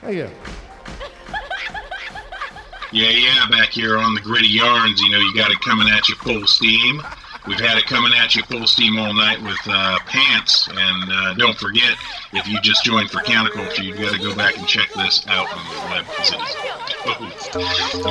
Thank you. Yeah, yeah, back here on the gritty yarns, you know, you got it coming at you full steam. We've had it coming at you full steam all night with uh, pants. And uh, don't forget, if you just joined for counterculture, you've got to go back and check this out on the web.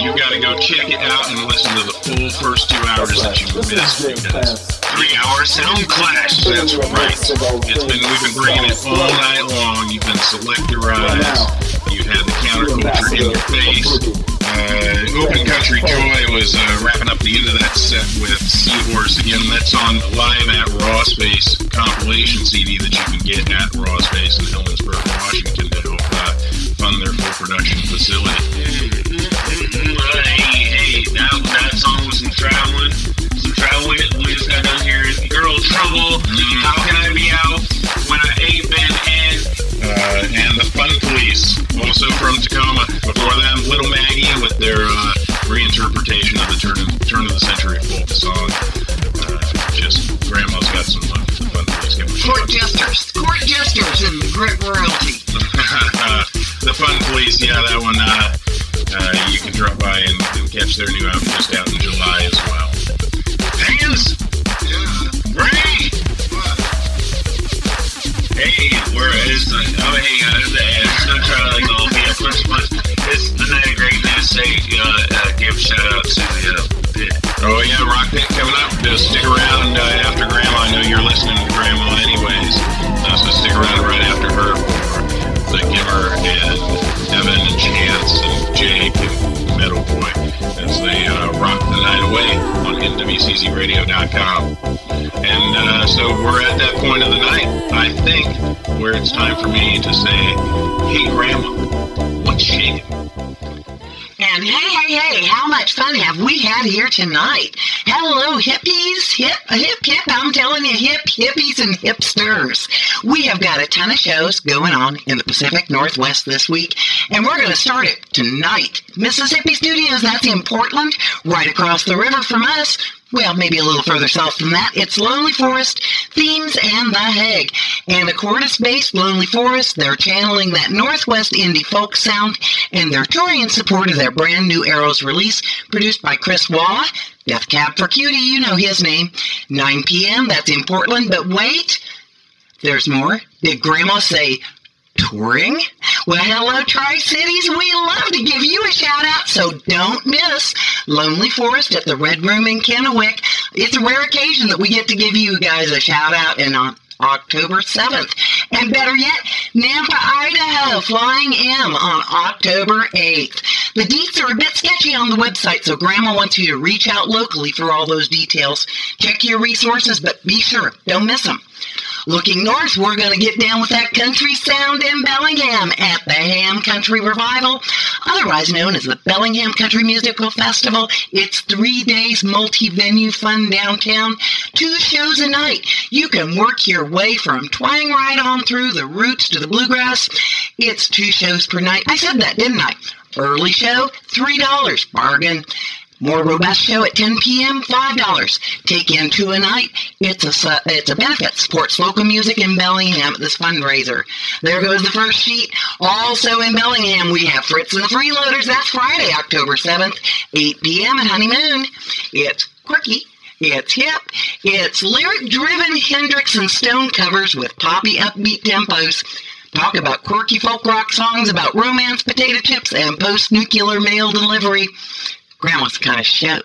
You've got to go check it out and listen to the full first two hours that you missed. Three hour sound clash. That's right. It's been we've been bringing it all night long. You've been selectorized. You've had the counterculture in your face. Uh, Open Country Joy was uh, wrapping up the end of that set with Seahorse. Again, that's on live at Raw Space compilation CD that you can get at Raw Space in Ellensburg, Washington to help uh, fund their full production facility. Hey, hey, that, that song was some traveling. Some traveling Trouble. How can I be out when I ain't been in? uh, and the Fun Police, also from Tacoma. Before them, Little Maggie with their uh, reinterpretation of the turn of, turn of the century folk song. Uh, just Grandma's got some the Fun Police. Court jesters, court jesters, and grit royalty. the Fun Police, yeah, that one. Uh, uh, you can drop by and, and catch their new album just out in July the. Hey, guys. It's no try like be a punch punch. It's the night of great news. Say, uh, uh, give shout out to the uh. Oh yeah, Rock Pit coming up. Just stick around uh, after Grandma. I know you're listening to Grandma anyways, uh, so stick around right after her the Gimmer and Evan and Chance and Jake and Metal Boy as they uh, rock the night away on NWCZRadio.com. And uh, so we're at that point of the night, I think, where it's time for me to say, "Hey, Grandma, what's shaking?" And hey, hey, hey, how much fun have we had here tonight? Hello, hippies, hip, hip, hip. I'm telling you, hip, hippies and hipsters. We have got a ton of shows going on in the Pacific Northwest this week, and we're going to start it tonight. Mississippi Studios, that's in Portland, right across the river from us. Well, maybe a little further south than that. It's Lonely Forest, Themes, and The Hague. And Anacortes-based Lonely Forest, they're channeling that Northwest indie folk sound, and they're touring in support of their brand new Arrows release, produced by Chris Walla. Death Cab for Cutie, you know his name. 9 p.m., that's in Portland. But wait, there's more. Did Grandma say touring? Well, hello, Tri Cities. We love to give you a shout out, so don't miss Lonely Forest at the Red Room in Kennewick. It's a rare occasion that we get to give you guys a shout out in on October 7th. And better yet, Nampa, Idaho, Flying M on October 8th. The deets are a bit sketchy on the website, so Grandma wants you to reach out locally for all those details. Check your resources, but be sure, don't miss them. Looking north, we're going to get down with that country sound in Bellingham at the Ham Country Revival, otherwise known as the Bellingham Country Musical Festival. It's three days multi-venue fun downtown, two shows a night. You can work your way from twang right on through the roots to the bluegrass. It's two shows per night. I said that, didn't I? Early show, $3, bargain. More robust show at 10 p.m. Five dollars. Take in two a night. It's a it's a benefit. Supports local music in Bellingham at this fundraiser. There goes the first sheet. Also in Bellingham, we have Fritz and the Freeloaders. That's Friday, October 7th, 8 p.m. at Honeymoon. It's quirky. It's hip. It's lyric-driven Hendrix and Stone covers with poppy upbeat tempos. Talk about quirky folk rock songs about romance, potato chips, and post-nuclear mail delivery. Grandma's kind of show.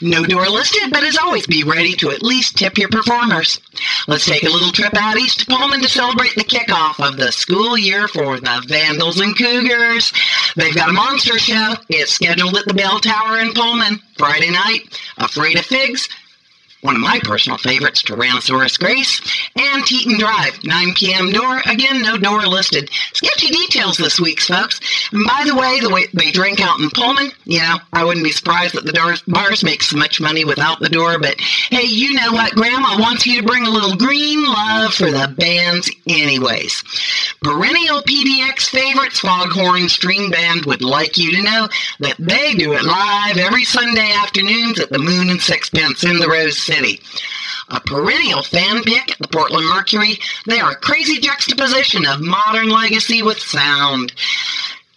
No door listed, but as always, be ready to at least tip your performers. Let's take a little trip out east to Pullman to celebrate the kickoff of the school year for the Vandals and Cougars. They've got a monster show. It's scheduled at the Bell Tower in Pullman Friday night. Afraid of Figs, one of my personal favorites, Tyrannosaurus Grace, and Teton Drive, 9 p.m. door. Again, no door listed. Sketchy details this week, folks. And by the way, the way they drink out in Pullman, you know, I wouldn't be surprised that the doors, bars make so much money without the door, but hey, you know what? Grandma wants you to bring a little green love for the bands anyways. Perennial PDX favorites, Foghorn String Band, would like you to know that they do it live every Sunday afternoons at the Moon and Sixpence in the Rose City. A perennial fan pick at the Portland Mercury, they are a crazy juxtaposition of modern legacy with sound.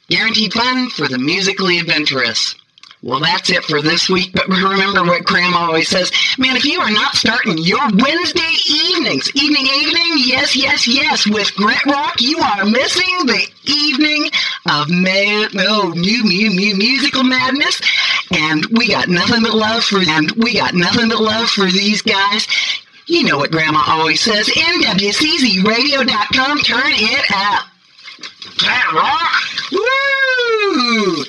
Guaranteed fun for the musically adventurous. Well, that's it for this week, but remember what Grandma always says. Man, if you are not starting your Wednesday evenings, evening, evening, yes, yes, yes, with Grit Rock, you are missing the evening of ma- oh, new, new, new musical madness. And we got nothing but love for and we got nothing but love for these guys. You know what Grandma always says. NWCZRadio.com. Turn it up. That rock. Woo!